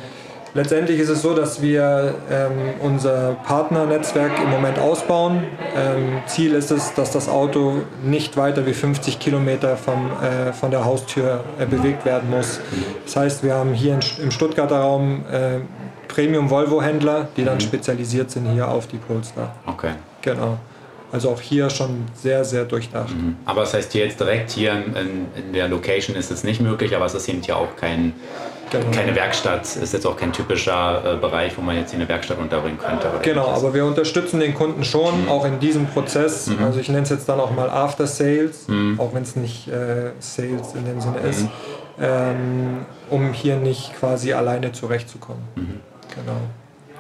Letztendlich ist es so, dass wir ähm, unser Partnernetzwerk im Moment ausbauen. Ähm, Ziel ist es, dass das Auto nicht weiter wie 50 Kilometer vom, äh, von der Haustür äh, bewegt werden muss. Das heißt, wir haben hier in, im Stuttgarter Raum äh, Premium-Volvo-Händler, die dann mhm. spezialisiert sind hier auf die Polestar. Okay. Genau. Also auch hier schon sehr, sehr durchdacht. Mhm. Aber das heißt, hier jetzt direkt hier in, in, der Location ist es nicht möglich, aber es ist eben ja auch kein. Keine Werkstatt ist jetzt auch kein typischer äh, Bereich, wo man jetzt hier eine Werkstatt unterbringen könnte. Genau, ähnliches. aber wir unterstützen den Kunden schon, mhm. auch in diesem Prozess. Mhm. Also ich nenne es jetzt dann auch mal After Sales, mhm. auch wenn es nicht äh, Sales in dem Sinne ist, mhm. ähm, um hier nicht quasi alleine zurechtzukommen. Mhm. Genau.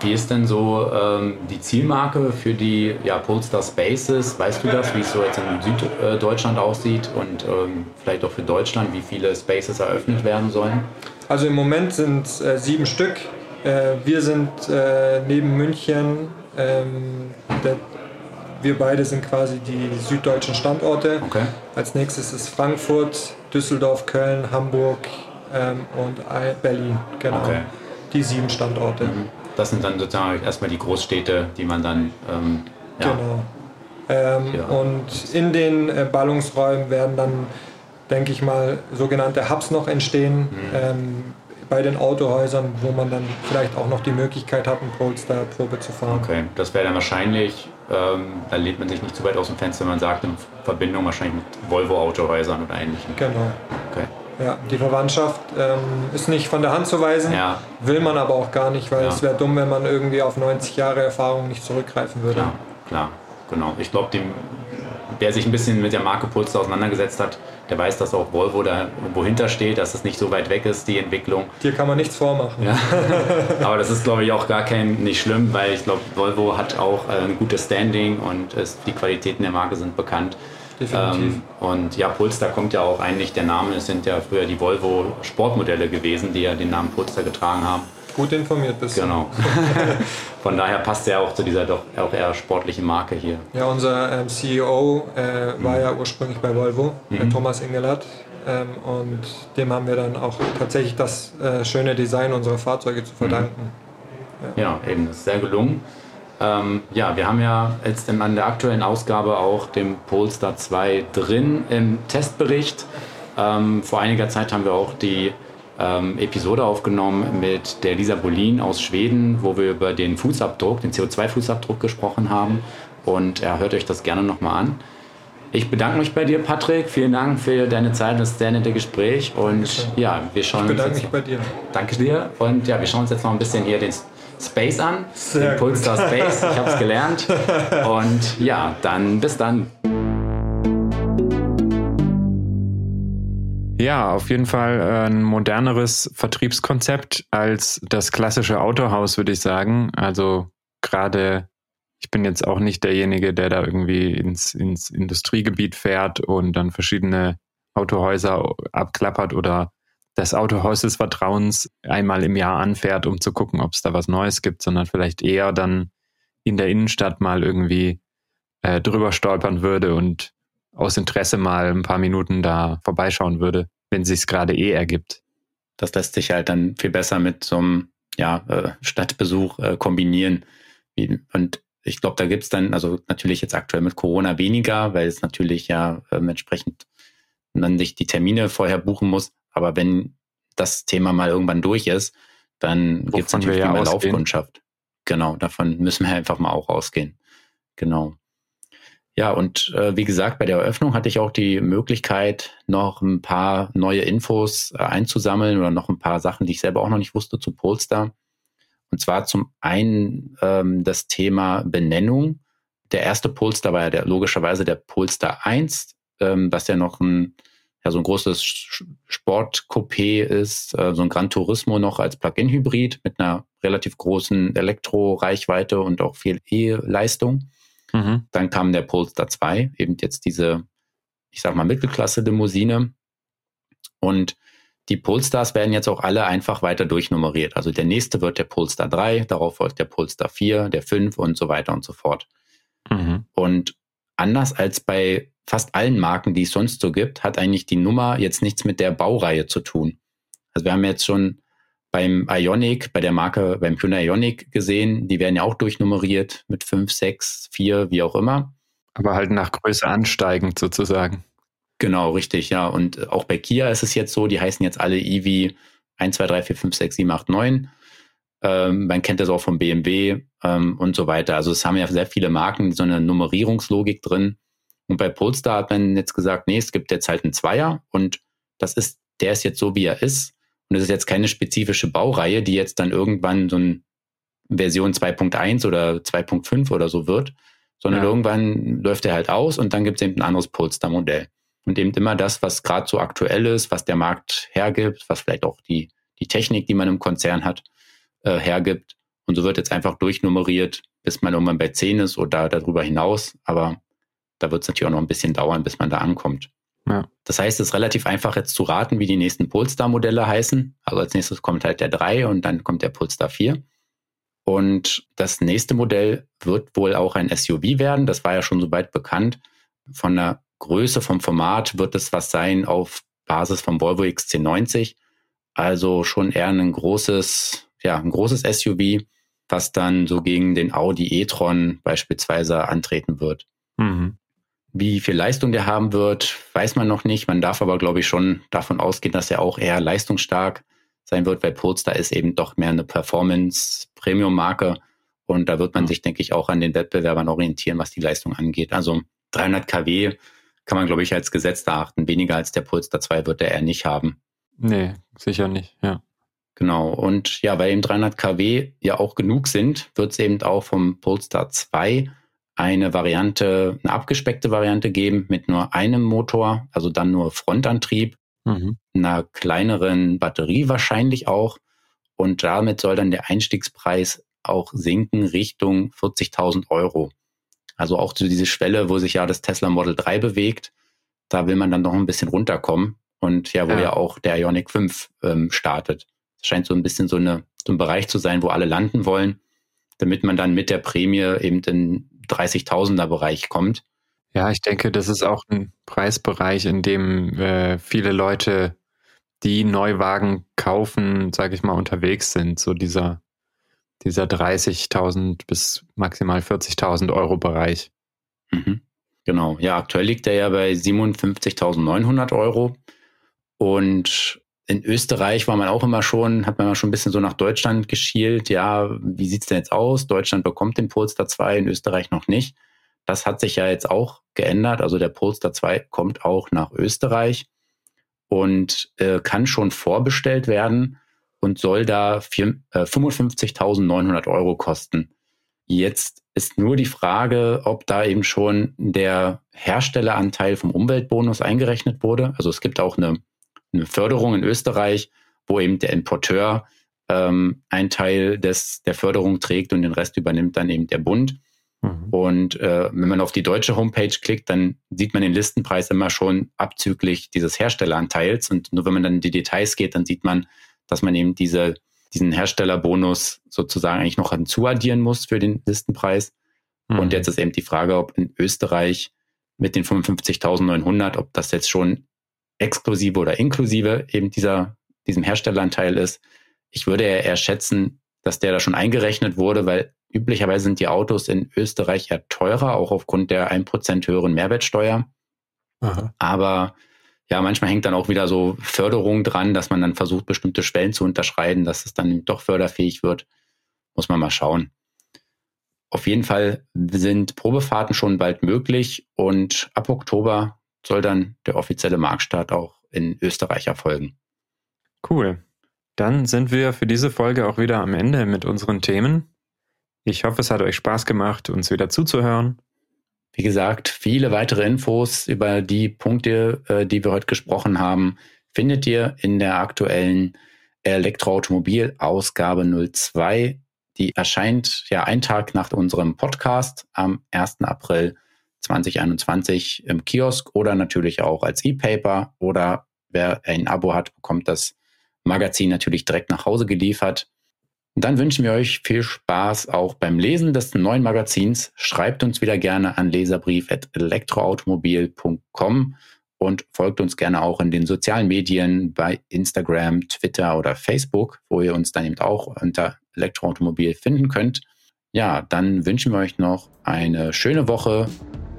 Wie ist denn so ähm, die Zielmarke für die ja, Polestar Spaces? Weißt du das, wie es so jetzt in Süddeutschland aussieht und ähm, vielleicht auch für Deutschland, wie viele Spaces eröffnet werden sollen? Also im Moment sind es äh, sieben Stück. Äh, wir sind äh, neben München, ähm, der, wir beide sind quasi die süddeutschen Standorte. Okay. Als nächstes ist Frankfurt, Düsseldorf, Köln, Hamburg ähm, und Berlin. Genau. Okay. Die sieben Standorte. Mhm. Das sind dann sozusagen erstmal die Großstädte, die man dann. Ähm, ja. Genau. Ähm, ja. Und in den äh, Ballungsräumen werden dann denke ich mal, sogenannte Hubs noch entstehen. Mhm. Ähm, bei den Autohäusern, wo man dann vielleicht auch noch die Möglichkeit hat, eine Polestar-Probe zu fahren. Okay, das wäre dann wahrscheinlich, ähm, da lädt man sich nicht zu weit aus dem Fenster, wenn man sagt, in Verbindung wahrscheinlich mit Volvo-Autohäusern oder ähnlichem. Genau. Okay. Ja, die Verwandtschaft ähm, ist nicht von der Hand zu weisen, ja. will man aber auch gar nicht, weil ja. es wäre dumm, wenn man irgendwie auf 90 Jahre Erfahrung nicht zurückgreifen würde. Klar, klar genau. Ich glaube, wer sich ein bisschen mit der Marke Polestar auseinandergesetzt hat, der weiß, dass auch Volvo da wohinter steht, dass es nicht so weit weg ist, die Entwicklung. Dir kann man nichts vormachen. Ja. Aber das ist, glaube ich, auch gar kein nicht schlimm, weil ich glaube, Volvo hat auch äh, ein gutes Standing und es, die Qualitäten der Marke sind bekannt. Definitiv. Ähm, und ja, Polestar kommt ja auch eigentlich, der Name, es sind ja früher die Volvo Sportmodelle gewesen, die ja den Namen Polestar getragen haben. Gut informiert bist du. Genau. Von daher passt er auch zu dieser doch auch eher sportlichen Marke hier. Ja, unser ähm, CEO äh, mhm. war ja ursprünglich bei Volvo, mhm. Thomas Engelert. Ähm, und dem haben wir dann auch tatsächlich das äh, schöne Design unserer Fahrzeuge zu verdanken. Mhm. Ja. ja. eben, das ist sehr gelungen. Ähm, ja, wir haben ja jetzt an der aktuellen Ausgabe auch den Polestar 2 drin im Testbericht. Ähm, vor einiger Zeit haben wir auch die ähm, Episode aufgenommen mit der Lisa Bolin aus Schweden, wo wir über den Fußabdruck, den CO2-Fußabdruck gesprochen haben. Und ja, hört euch das gerne nochmal an. Ich bedanke mich bei dir, Patrick. Vielen Dank für deine Zeit, das sehr nette Gespräch. Und ja, wir schauen ich bedanke mich bei dir. Danke dir. Und ja, wir schauen uns jetzt noch ein bisschen hier den Space an. Sehr den Polestar Space. Ich habe es gelernt. Und ja, dann bis dann. Ja, auf jeden Fall ein moderneres Vertriebskonzept als das klassische Autohaus, würde ich sagen. Also gerade, ich bin jetzt auch nicht derjenige, der da irgendwie ins, ins Industriegebiet fährt und dann verschiedene Autohäuser abklappert oder das Autohaus des Vertrauens einmal im Jahr anfährt, um zu gucken, ob es da was Neues gibt, sondern vielleicht eher dann in der Innenstadt mal irgendwie äh, drüber stolpern würde und aus Interesse mal ein paar Minuten da vorbeischauen würde, wenn sich gerade eh ergibt. Das lässt sich halt dann viel besser mit so einem ja, äh, Stadtbesuch äh, kombinieren. Und ich glaube, da gibt's dann, also natürlich jetzt aktuell mit Corona weniger, weil es natürlich ja ähm, entsprechend man sich die Termine vorher buchen muss. Aber wenn das Thema mal irgendwann durch ist, dann gibt es natürlich ja mehr Laufkundschaft. Genau, davon müssen wir einfach mal auch ausgehen. Genau. Ja, und äh, wie gesagt, bei der Eröffnung hatte ich auch die Möglichkeit, noch ein paar neue Infos äh, einzusammeln oder noch ein paar Sachen, die ich selber auch noch nicht wusste zu Polestar. Und zwar zum einen ähm, das Thema Benennung. Der erste Polestar war ja der, logischerweise der Polestar 1, ähm, was ja noch ein, ja, so ein großes Sportcoupé ist, äh, so ein Gran Turismo noch als Plug-in-Hybrid mit einer relativ großen Elektroreichweite und auch viel E-Leistung. Mhm. Dann kam der Polestar 2, eben jetzt diese, ich sag mal, Mittelklasse-Limousine. Und die Polestars werden jetzt auch alle einfach weiter durchnummeriert. Also der nächste wird der Polestar 3, darauf folgt der Polestar 4, der 5 und so weiter und so fort. Mhm. Und anders als bei fast allen Marken, die es sonst so gibt, hat eigentlich die Nummer jetzt nichts mit der Baureihe zu tun. Also wir haben jetzt schon beim Ionic, bei der Marke, beim Hyundai Ionic gesehen. Die werden ja auch durchnummeriert mit 5, 6, 4, wie auch immer. Aber halt nach Größe ansteigend sozusagen. Genau, richtig, ja. Und auch bei Kia ist es jetzt so, die heißen jetzt alle EV 1, 2, 3, 4, 5, 6, 7, 8, 9. Ähm, man kennt das auch vom BMW ähm, und so weiter. Also es haben ja sehr viele Marken so eine Nummerierungslogik drin. Und bei Polestar hat man jetzt gesagt, nee, es gibt jetzt halt einen Zweier und das ist, der ist jetzt so, wie er ist. Und es ist jetzt keine spezifische Baureihe, die jetzt dann irgendwann so ein Version 2.1 oder 2.5 oder so wird, sondern ja. irgendwann läuft er halt aus und dann gibt es eben ein anderes Polestar-Modell. Und eben immer das, was gerade so aktuell ist, was der Markt hergibt, was vielleicht auch die, die Technik, die man im Konzern hat, äh, hergibt. Und so wird jetzt einfach durchnummeriert, bis man irgendwann bei 10 ist oder darüber hinaus. Aber da wird es natürlich auch noch ein bisschen dauern, bis man da ankommt. Ja. Das heißt, es ist relativ einfach jetzt zu raten, wie die nächsten Polestar-Modelle heißen. Also als nächstes kommt halt der 3 und dann kommt der Polestar 4. Und das nächste Modell wird wohl auch ein SUV werden. Das war ja schon soweit bekannt. Von der Größe, vom Format wird es was sein auf Basis vom Volvo XC90. Also schon eher ein großes, ja, ein großes SUV, was dann so gegen den Audi e-tron beispielsweise antreten wird. Mhm. Wie viel Leistung der haben wird, weiß man noch nicht. Man darf aber, glaube ich, schon davon ausgehen, dass er auch eher leistungsstark sein wird, weil Polestar ist eben doch mehr eine Performance-Premium-Marke. Und da wird man sich, denke ich, auch an den Wettbewerbern orientieren, was die Leistung angeht. Also 300 kW kann man, glaube ich, als Gesetz erachten. Weniger als der Polestar 2 wird er eher nicht haben. Nee, sicher nicht, ja. Genau. Und ja, weil eben 300 kW ja auch genug sind, wird es eben auch vom Polestar 2 eine Variante, eine abgespeckte Variante geben mit nur einem Motor, also dann nur Frontantrieb, mhm. einer kleineren Batterie wahrscheinlich auch. Und damit soll dann der Einstiegspreis auch sinken Richtung 40.000 Euro. Also auch zu diese Schwelle, wo sich ja das Tesla Model 3 bewegt, da will man dann noch ein bisschen runterkommen. Und ja, wo ja, ja auch der Ionic 5 ähm, startet. Scheint so ein bisschen so, eine, so ein Bereich zu sein, wo alle landen wollen, damit man dann mit der Prämie eben in 30.000er Bereich kommt. Ja, ich denke, das ist auch ein Preisbereich, in dem äh, viele Leute, die Neuwagen kaufen, sage ich mal, unterwegs sind. So dieser, dieser 30.000 bis maximal 40.000 Euro Bereich. Mhm. Genau. Ja, aktuell liegt er ja bei 57.900 Euro. Und in Österreich war man auch immer schon, hat man immer schon ein bisschen so nach Deutschland geschielt. Ja, wie sieht's denn jetzt aus? Deutschland bekommt den Polestar 2, in Österreich noch nicht. Das hat sich ja jetzt auch geändert. Also der Polestar 2 kommt auch nach Österreich und äh, kann schon vorbestellt werden und soll da äh, 55.900 Euro kosten. Jetzt ist nur die Frage, ob da eben schon der Herstelleranteil vom Umweltbonus eingerechnet wurde. Also es gibt auch eine eine Förderung in Österreich, wo eben der Importeur ähm, einen Teil des, der Förderung trägt und den Rest übernimmt dann eben der Bund. Mhm. Und äh, wenn man auf die deutsche Homepage klickt, dann sieht man den Listenpreis immer schon abzüglich dieses Herstelleranteils. Und nur wenn man dann in die Details geht, dann sieht man, dass man eben diese, diesen Herstellerbonus sozusagen eigentlich noch hinzuaddieren muss für den Listenpreis. Mhm. Und jetzt ist eben die Frage, ob in Österreich mit den 55.900, ob das jetzt schon exklusive oder inklusive eben dieser, diesem Herstelleranteil ist. Ich würde eher schätzen, dass der da schon eingerechnet wurde, weil üblicherweise sind die Autos in Österreich ja teurer, auch aufgrund der 1% höheren Mehrwertsteuer. Aha. Aber ja, manchmal hängt dann auch wieder so Förderung dran, dass man dann versucht, bestimmte Schwellen zu unterschreiten, dass es dann doch förderfähig wird. Muss man mal schauen. Auf jeden Fall sind Probefahrten schon bald möglich und ab Oktober soll dann der offizielle Marktstart auch in Österreich erfolgen. Cool. Dann sind wir für diese Folge auch wieder am Ende mit unseren Themen. Ich hoffe, es hat euch Spaß gemacht, uns wieder zuzuhören. Wie gesagt, viele weitere Infos über die Punkte, äh, die wir heute gesprochen haben, findet ihr in der aktuellen Elektroautomobil-Ausgabe 02. Die erscheint ja einen Tag nach unserem Podcast am 1. April 2021 im Kiosk oder natürlich auch als E-Paper oder wer ein Abo hat, bekommt das Magazin natürlich direkt nach Hause geliefert. Und dann wünschen wir euch viel Spaß auch beim Lesen des neuen Magazins. Schreibt uns wieder gerne an leserbrief.elektroautomobil.com und folgt uns gerne auch in den sozialen Medien bei Instagram, Twitter oder Facebook, wo ihr uns dann eben auch unter Elektroautomobil finden könnt. Ja, dann wünschen wir euch noch eine schöne Woche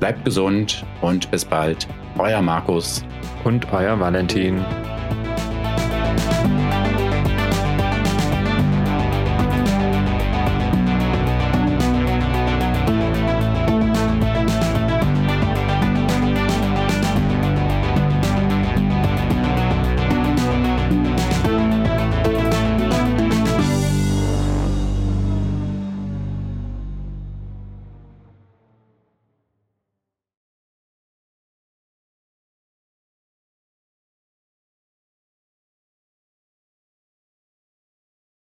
Bleibt gesund und bis bald. Euer Markus. Und euer Valentin.